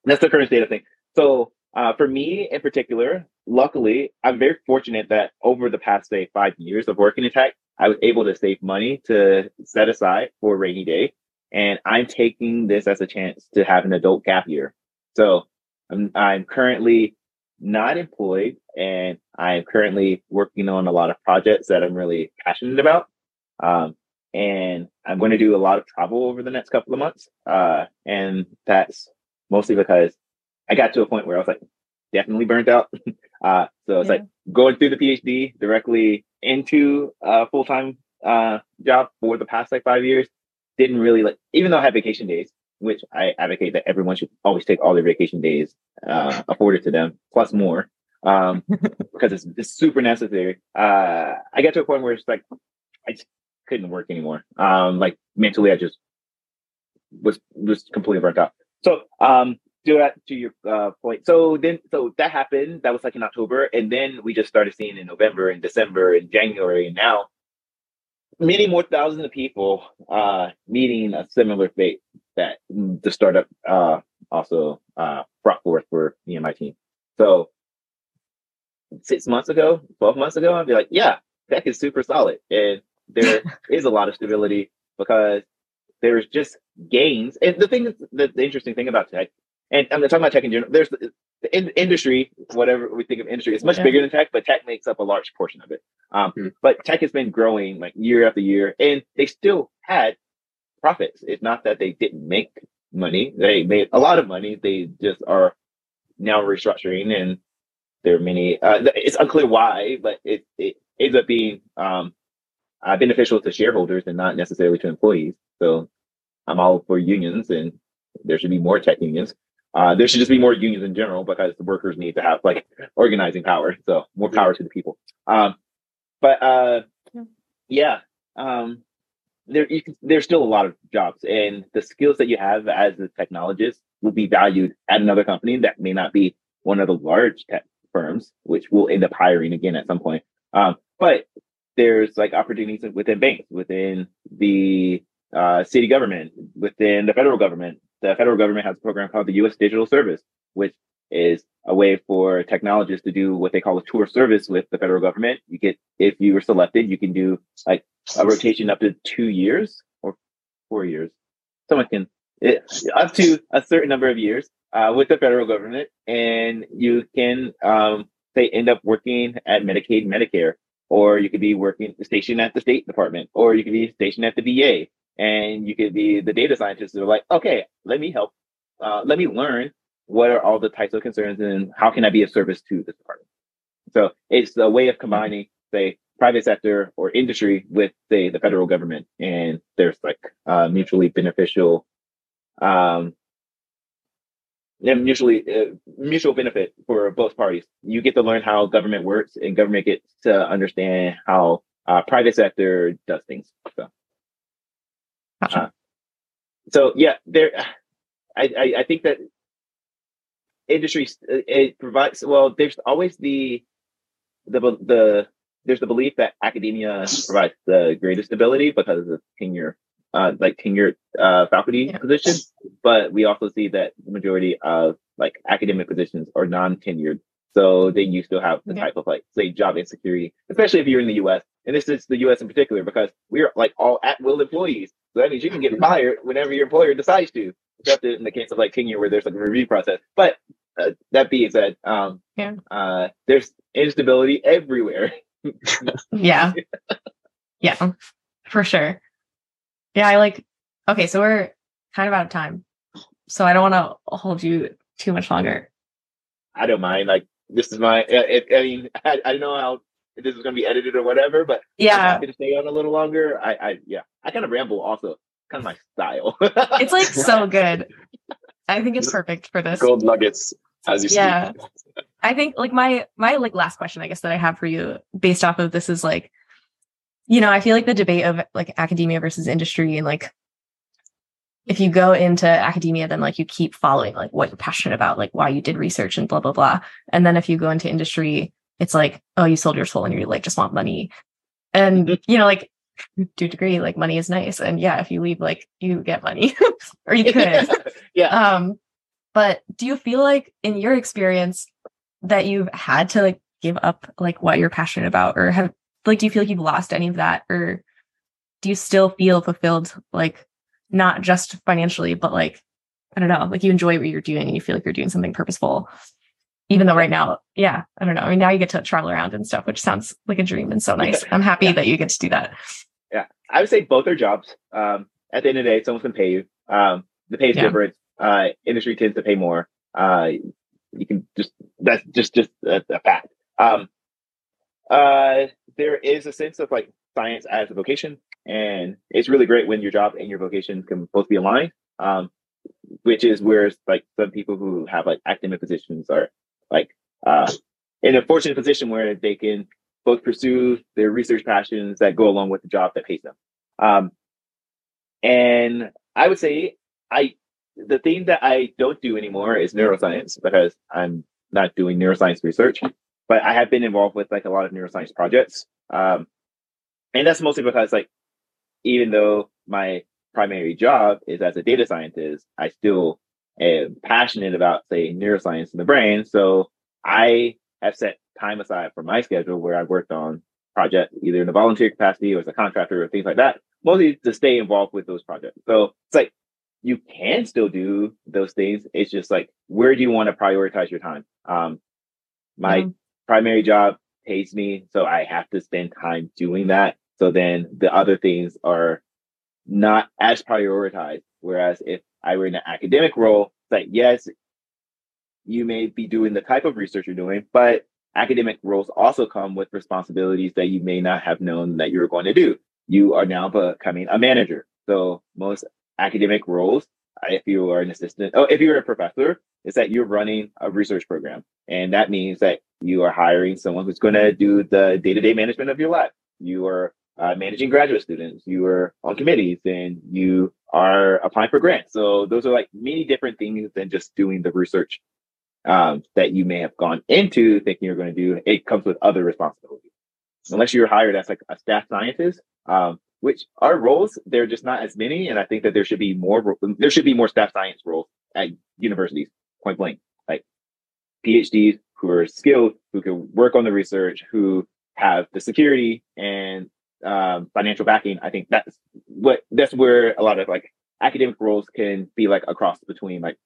that's the current state of things. So uh, for me in particular, luckily, I'm very fortunate that over the past say five years of working in tech, I was able to save money to set aside for a rainy day, and I'm taking this as a chance to have an adult gap year. So I'm I'm currently not employed, and I'm currently working on a lot of projects that I'm really passionate about. Um, and I'm going to do a lot of travel over the next couple of months. Uh, and that's mostly because I got to a point where I was like definitely burnt out. uh, so it's Yeah. like going through the PhD directly into a full time uh, job for the past like five years. Didn't really like, even though I have vacation days, which I advocate that everyone should always take all their vacation days uh, afforded to them, plus more, um, because it's, it's super necessary. Uh, I got to a point where it's like I just couldn't work anymore. Um, like mentally, I just was was completely burnt out. So, um, to that to your uh, point. So then, so that happened. That was like in October, and then we just started seeing in November and December and January, and now many more thousands of people uh, meeting a similar fate that the startup uh, also uh, brought forth for me and my team. So six months ago, twelve months ago, I'd be like, yeah, tech is super solid, and there is a lot of stability because there's just gains. And the thing, is, the, the interesting thing about tech, and I'm talking about tech in general. There's the in, industry, whatever we think of industry, it's much Yeah. bigger than tech, but tech makes up a large portion of it. Um, Mm. But tech has been growing like year after year, and they still had profits. It's not that they didn't make money; they made a lot of money. They just are now restructuring, and there are many. Uh, it's unclear why, but it it ends up being um, uh, beneficial to shareholders and not necessarily to employees. So I'm all for unions, and there should be more tech unions. Uh, there should just be more unions in general because the workers need to have like organizing power. So more power to the people. Um, but uh, Yeah. um, there you can, there's still a lot of jobs, and the skills that you have as a technologist will be valued at another company that may not be one of the large tech firms, which will end up hiring again at some point. Um, but there's like opportunities within banks, within the uh, city government, within the federal government. The federal government has a program called the U.S. Digital Service, which is a way for technologists to do what they call a tour service with the federal government. You get, if you were selected, you can do like a rotation up to two years or four years. Someone can it, up to a certain number of years uh, with the federal government, and you can um, say end up working at Medicaid, Medicare, or you could be working stationed at the State Department, or you could be stationed at the VA, and you could be the data scientists are like, okay, let me help, uh, let me learn what are all the types of concerns and how can I be of service to this department. So it's a way of combining, say, private sector or industry with, say, the federal government, and there's like uh, mutually beneficial, um, and mutually uh, mutual benefit for both parties. You get to learn how government works, and government gets to understand how uh, private sector does things. So, Gotcha. uh, so yeah, there. I, I I think that industry uh, it provides. Well, there's always the the the there's the belief that academia provides the greatest stability because of the tenure, uh, like tenured uh, faculty Yeah. position. But we also see that the majority of like academic positions are non-tenured. So then you still have the Yeah. type of like say job insecurity, especially if you're in the U.S. And this is the U.S. in particular because we're like all at-will employees. So that means you can get fired whenever your employer decides to, except in the case of like tenure where there's like a review process. But uh, that being said, um, Yeah. uh, there's instability everywhere. Yeah. yeah, for sure. Yeah, I like, okay, so we're kind of out of time. So I don't want to hold you too much longer. I don't mind. Like this is my. uh, It, I mean, I, I don't know how this is going to be edited or whatever, but yeah, I'm happy to stay on a little longer. I, I yeah, I kind of ramble also, kind of my style. It's like so good. I think it's perfect for this. Gold nuggets as you Yeah. speak. I think like my my like last question I guess that I have for you based off of this is like you know, I feel like the debate of like academia versus industry and like if you go into academia then like you keep following like what you're passionate about, like why you did research and blah blah blah. And then if you go into industry, it's like, oh, you sold your soul and you like just want money. And you know, like to a degree, like money is nice. And yeah, if you leave, like you get money. or you could. yeah. Um, but do you feel like in your experience that you've had to like give up like what you're passionate about or have like do you feel like you've lost any of that or do you still feel fulfilled like not just financially but like I don't know like you enjoy what you're doing and you feel like you're doing something purposeful even though right now yeah I don't know I mean now you get to travel around and stuff which sounds like a dream and so nice I'm happy Yeah. that you get to do that I would say both are jobs. Um, at the end of the day, someone's going to pay you. Um, the pay is Yeah. different. Uh, industry tends to pay more. Uh, you can just, that's just, just a, a fact. Um, uh, there is a sense of like science as a vocation and it's really great when your job and your vocation can both be aligned. Um, which is where like some people who have like academic positions are like, uh, in a fortunate position where they can both pursue their research passions that go along with the job that pays them. Um, and I would say I the thing that I don't do anymore is neuroscience because I'm not doing neuroscience research, but I have been involved with like a lot of neuroscience projects. Um, and that's mostly because like even though my primary job is as a data scientist, I still am passionate about say neuroscience in the brain. So I have set time aside from my schedule where I worked on projects either in a volunteer capacity or as a contractor or things like that, mostly to stay involved with those projects. So it's like you can still do those things. It's just like where do you want to prioritize your time? Um, my Yeah. primary job pays me, so I have to spend time doing that. So then the other things are not as prioritized. Whereas if I were in an academic role, it's like yes, you may be doing the type of research you're doing, but academic roles also come with responsibilities that you may not have known that you were going to do. You are now becoming a manager. So most academic roles, if you are an assistant, oh, if you're a professor, is that you're running a research program. And that means that you are hiring someone who's going to do the day-to-day management of your lab. You are uh, managing graduate students. You are on committees and you are applying for grants. So those are like many different things than just doing the research um, that you may have gone into thinking you're going to do. It comes with other responsibilities. Unless you're hired as like a staff scientist, um, which are roles, they're just not as many. And I think that there should be more, there should be more staff science roles at universities, point blank, like PhDs who are skilled, who can work on the research, who have the security and um, financial backing. I think that's what, that's where a lot of like academic roles can be like a cross between like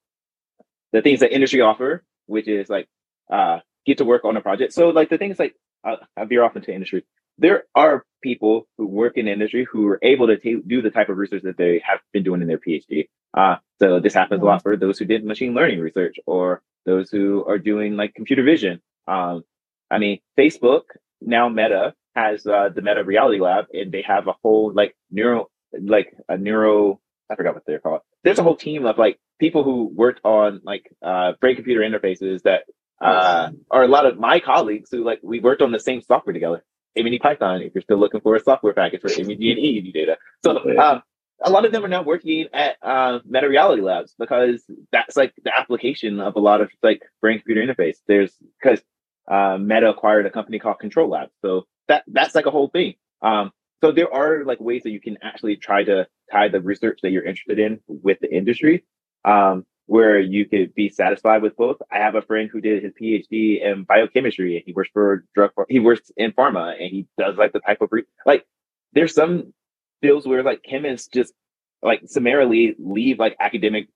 the things that industry offer, which is like uh, get to work on a project. So like the thing is like uh, I veer off into industry. there are people who work in industry who are able to t- do the type of research that they have been doing in their PhD. Uh, so this happens mm-hmm. a lot for those who did machine learning research or those who are doing like computer vision. Um, I mean, Facebook now Meta has uh, the Meta Reality Lab, and they have a whole like neuro, like a neuro. I forgot what they're called. There's a whole team of like people who worked on like uh, brain computer interfaces that uh, are a lot of my colleagues who like we worked on the same software together. MNE Python, if you're still looking for a software package for MEG and EEG data. So um, a lot of them are now working at uh, Meta Reality Labs because that's like the application of a lot of like brain computer interface. There's because uh, Meta acquired a company called Control Labs, so that that's like a whole thing. Um, so there are like ways that you can actually try to tie the research that you're interested in with the industry. Um, where you could be satisfied with both. I have a friend who did his PhD in biochemistry and he works for drug, he works in pharma and he does like the type of, re- like, there's some fields where like chemists just like summarily leave like academic,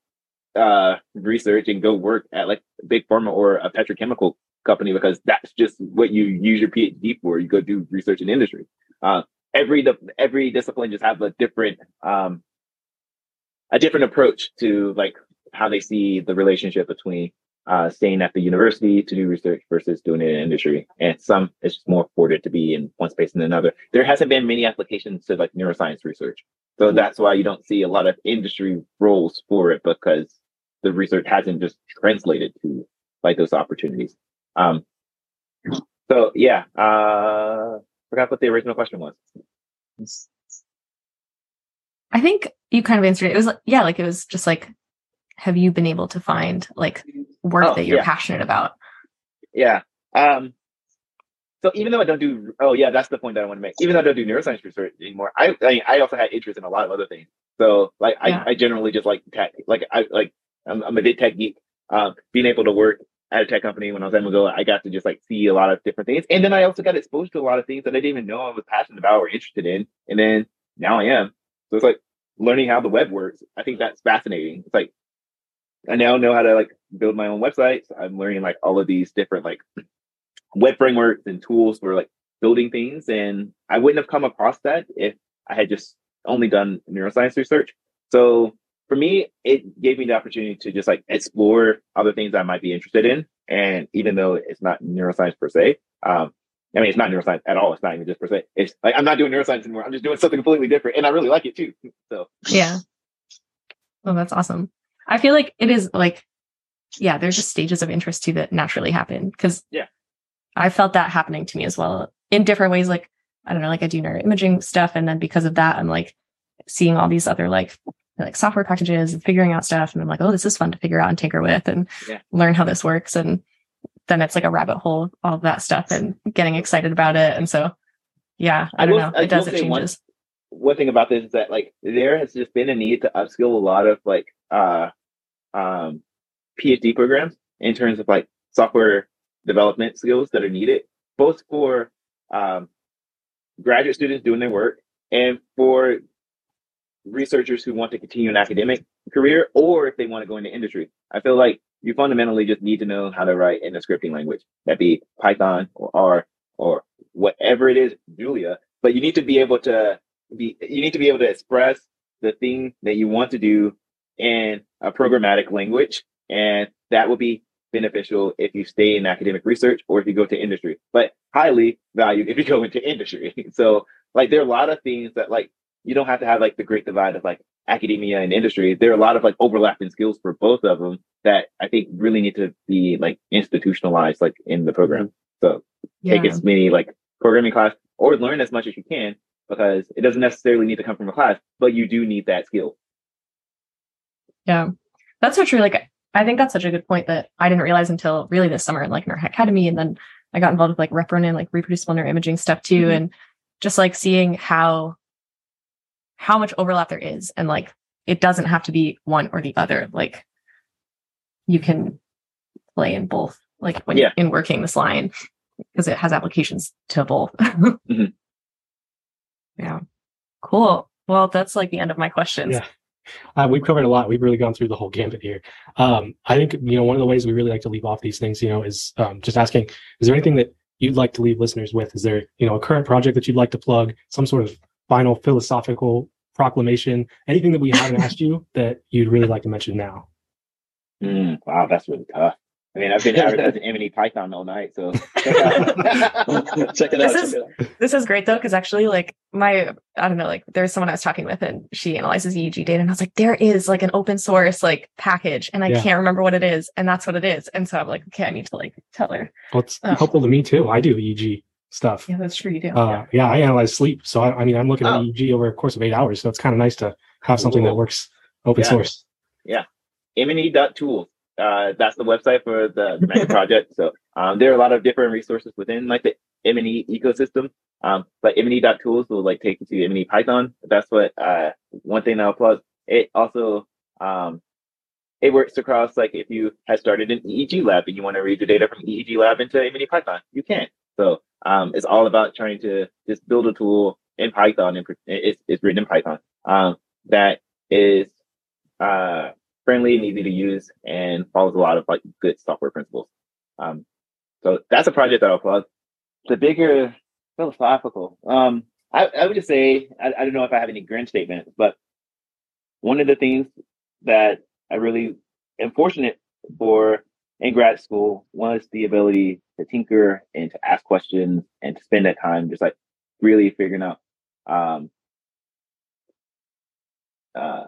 uh, research and go work at like big pharma or a petrochemical company because that's just what you use your PhD for. You go do research in industry. Uh, every, every discipline just have a different, um, a different approach to like how they see the relationship between uh, staying at the university to do research versus doing it in industry. And some it's just more afforded to be in one space than another. There hasn't been many applications to like neuroscience research. So mm-hmm. that's why you don't see a lot of industry roles for it because the research hasn't just translated to like those opportunities. Um, so yeah, uh, forgot what the original question was. I think you kind of answered it. It was like, yeah, like it was just like have you been able to find like work oh, that you're yeah. passionate about? Yeah. Um, so even though I don't do, oh yeah, that's the point that I want to make. Even though I don't do neuroscience research anymore, I I, I also had interest in a lot of other things. So like yeah. I, I generally just like tech, like I like I'm, I'm a bit tech geek. Um, being able to work at a tech company when I was at Mozilla, I got to just like see a lot of different things, and then I also got exposed to a lot of things that I didn't even know I was passionate about or interested in, and then now I am. So it's like learning how the web works. I think that's fascinating. It's like I now know how to like build my own websites. I'm learning like all of these different like web frameworks and tools for like building things. And I wouldn't have come across that if I had just only done neuroscience research. So for me, it gave me the opportunity to just like explore other things I might be interested in. And even though it's not neuroscience per se, um, I mean, it's not neuroscience at all. It's not even just per se. It's like I'm not doing neuroscience anymore. I'm just doing something completely different, and I really like it too. So yeah, well, that's awesome. I feel like it is like, yeah, there's just stages of interest too that naturally happen. Cause yeah, I felt that happening to me as well in different ways. Like, I don't know, like I do neuroimaging stuff. And then because of that, I'm like seeing all these other like, like software packages and figuring out stuff. And I'm like, oh, this is fun to figure out and tinker with and yeah. learn how this works. And then it's like a rabbit hole, all of that stuff and getting excited about it. And so, yeah, I, I don't will, know. It does, it changes. One, one thing about this is that like there has just been a need to upskill a lot of like uh, um, PhD programs in terms of like software development skills that are needed, both for um, graduate students doing their work and for researchers who want to continue an academic career or if they want to go into industry. I feel like you fundamentally just need to know how to write in a scripting language, that be Python or R or whatever it is, Julia. But you need to be able to be you need to be able to express the thing that you want to do in a programmatic language. And that will be beneficial if you stay in academic research or if you go to industry, but highly valued if you go into industry. so like there are a lot of things that like you don't have to have like the great divide of like academia and industry. There are a lot of like overlapping skills for both of them that I think really need to be like institutionalized like in the program. So yeah. take as many like programming class or learn as much as you can because it doesn't necessarily need to come from a class, but you do need that skill. Yeah, that's so true. Like, I think that's such a good point that I didn't realize until really this summer, like in our academy. And then I got involved with like ReproNim, like reproducible neuroimaging stuff too. Mm-hmm. And just like seeing how, how much overlap there is. And like, it doesn't have to be one or the other. Like, you can play in both, like when yeah. in working this line, because it has applications to both. mm-hmm. Yeah. Cool. Well, that's like the end of my questions. Yeah. Uh, we've covered a lot. We've really gone through the whole gambit here. Um, I think you know one of the ways we really like to leave off these things, you know, is um, just asking: Is there anything that you'd like to leave listeners with? Is there, you know, a current project that you'd like to plug, some sort of final philosophical proclamation, anything that we haven't asked you that you'd really like to mention now? Mm, wow, that's really tough. I mean, I've been advertising MNE Python all night, so check it out. check it This out. is- it out. This is great though, because actually, like my, I don't know, like there's someone I was talking with and she analyzes EEG data, and I was like, there is like an open source like package, and I Yeah. can't remember what it is, and that's what it is, and so I'm like, okay, I need to like tell her. Well, it's Oh. helpful to me too. I do EEG stuff. Yeah, that's true. You do. Uh, yeah, I analyze sleep. So I, I mean, I'm looking Oh. at EEG over a course of eight hours. So it's kind of nice to have something that works open Yeah. source. MNE.tools. Uh, that's the website for the, the Mega project. So um, there are a lot of different resources within like the MNE ecosystem. Um, but MNE.tools will like take you to MNE Python. That's what uh, one thing I'll plug. It also um, it works across like if you have started an EEG lab and you want to read the data from EEG lab into MNE Python, you can. So um, it's all about trying to just build a tool in Python and it's, it's written in Python um, that is uh, friendly and easy to use and follows a lot of like good software principles. Um, so that's a project that I'll plug. The bigger philosophical, um, I, I would just say, I, I don't know if I have any grand statements, but one of the things that I really am fortunate for in grad school was the ability to tinker and to ask questions and to spend that time just like really figuring out um, uh,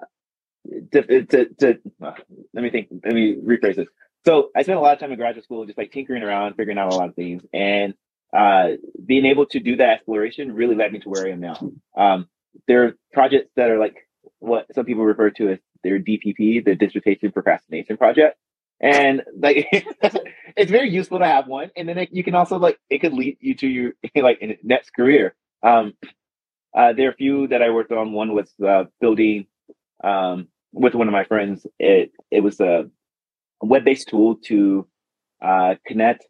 to, to, to uh, let me think, let me rephrase this. So I spent a lot of time in graduate school just like tinkering around, figuring out a lot of things. And uh, being able to do that exploration really led me to where I am now. Um, there are projects that are like what some people refer to as their DPP, the dissertation procrastination project. And like, it's very useful to have one. And then it, you can also like, it could lead you to your like next career. Um, uh, there are a few that I worked on. One was uh, building um, with one of my friends. It it was a web-based tool to uh, connect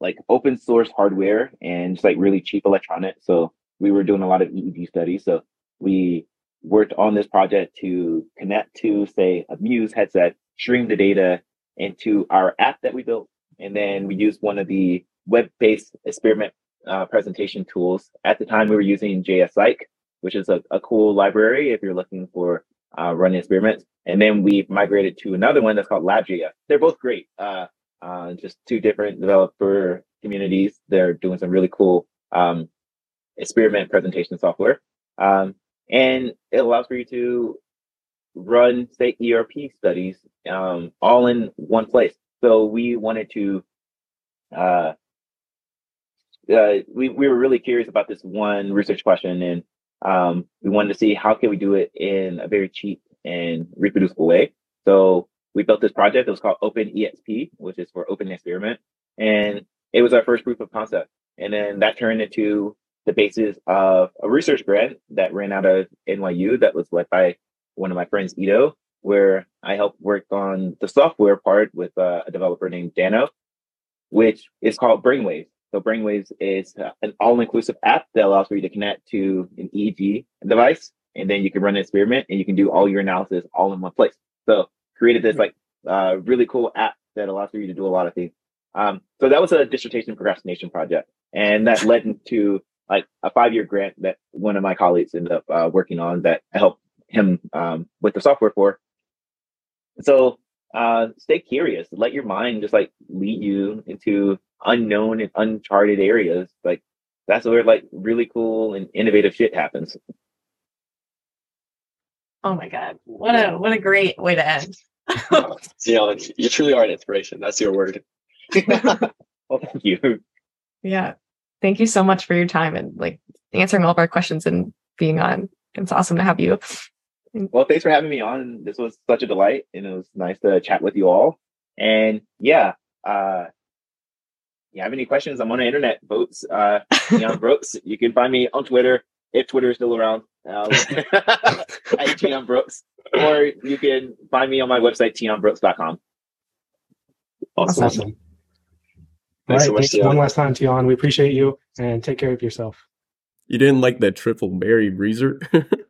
like open source hardware and just like really cheap electronics. So we were doing a lot of EEG studies. So we worked on this project to connect to say a Muse headset, stream the data into our app that we built, and then we used one of the web-based experiment uh, presentation tools. At the time, we were using JSPsych, which is a, a cool library if you're looking for uh, running experiments. And then we migrated to another one that's called LabJS. They're both great. Uh, uh, just two different developer communities. They're doing some really cool um, experiment presentation software. Um, and it allows for you to run, say, ERP studies um, all in one place. So we wanted to uh, uh, we, we were really curious about this one research question and um, we wanted to see how can we do it in a very cheap and reproducible way. So we built this project. It was called Open EXP, which is for Open Experiment. And it was our first proof of concept. And then that turned into the basis of a research grant that ran out of NYU that was led by one of my friends, Ito, where I helped work on the software part with uh, a developer named Dano, which is called Brainwaves. So Brainwaves is uh, an all-inclusive app that allows for you to connect to an EEG device, and then you can run an experiment and you can do all your analysis all in one place. So created this like uh, really cool app that allows for you to do a lot of things. Um, so that was a dissertation procrastination project, and that led into like a five-year grant that one of my colleagues ended up uh, working on that helped him um, with the software for. So uh, stay curious. Let your mind just like lead you into unknown and uncharted areas. Like that's where like really cool and innovative shit happens. Oh my god, what a what a great way to end. you know, you truly are an inspiration. That's your word. well, thank you. Yeah, thank you so much for your time and like answering all of our questions and being on. It's awesome to have you. Well, thanks for having me on. This was such a delight, and it was nice to chat with you all. And yeah, uh, you have any questions? I'm on the internet. Votes, uh, Teon Brooks. You can find me on Twitter if Twitter is still around. Uh, at Teon Brooks, or you can find me on my website teonbrooks.com. Awesome. Awesome. All right. So much, Thanks Teon. one last time, Teon. We appreciate you and take care of yourself. You didn't like that triple berry breezer?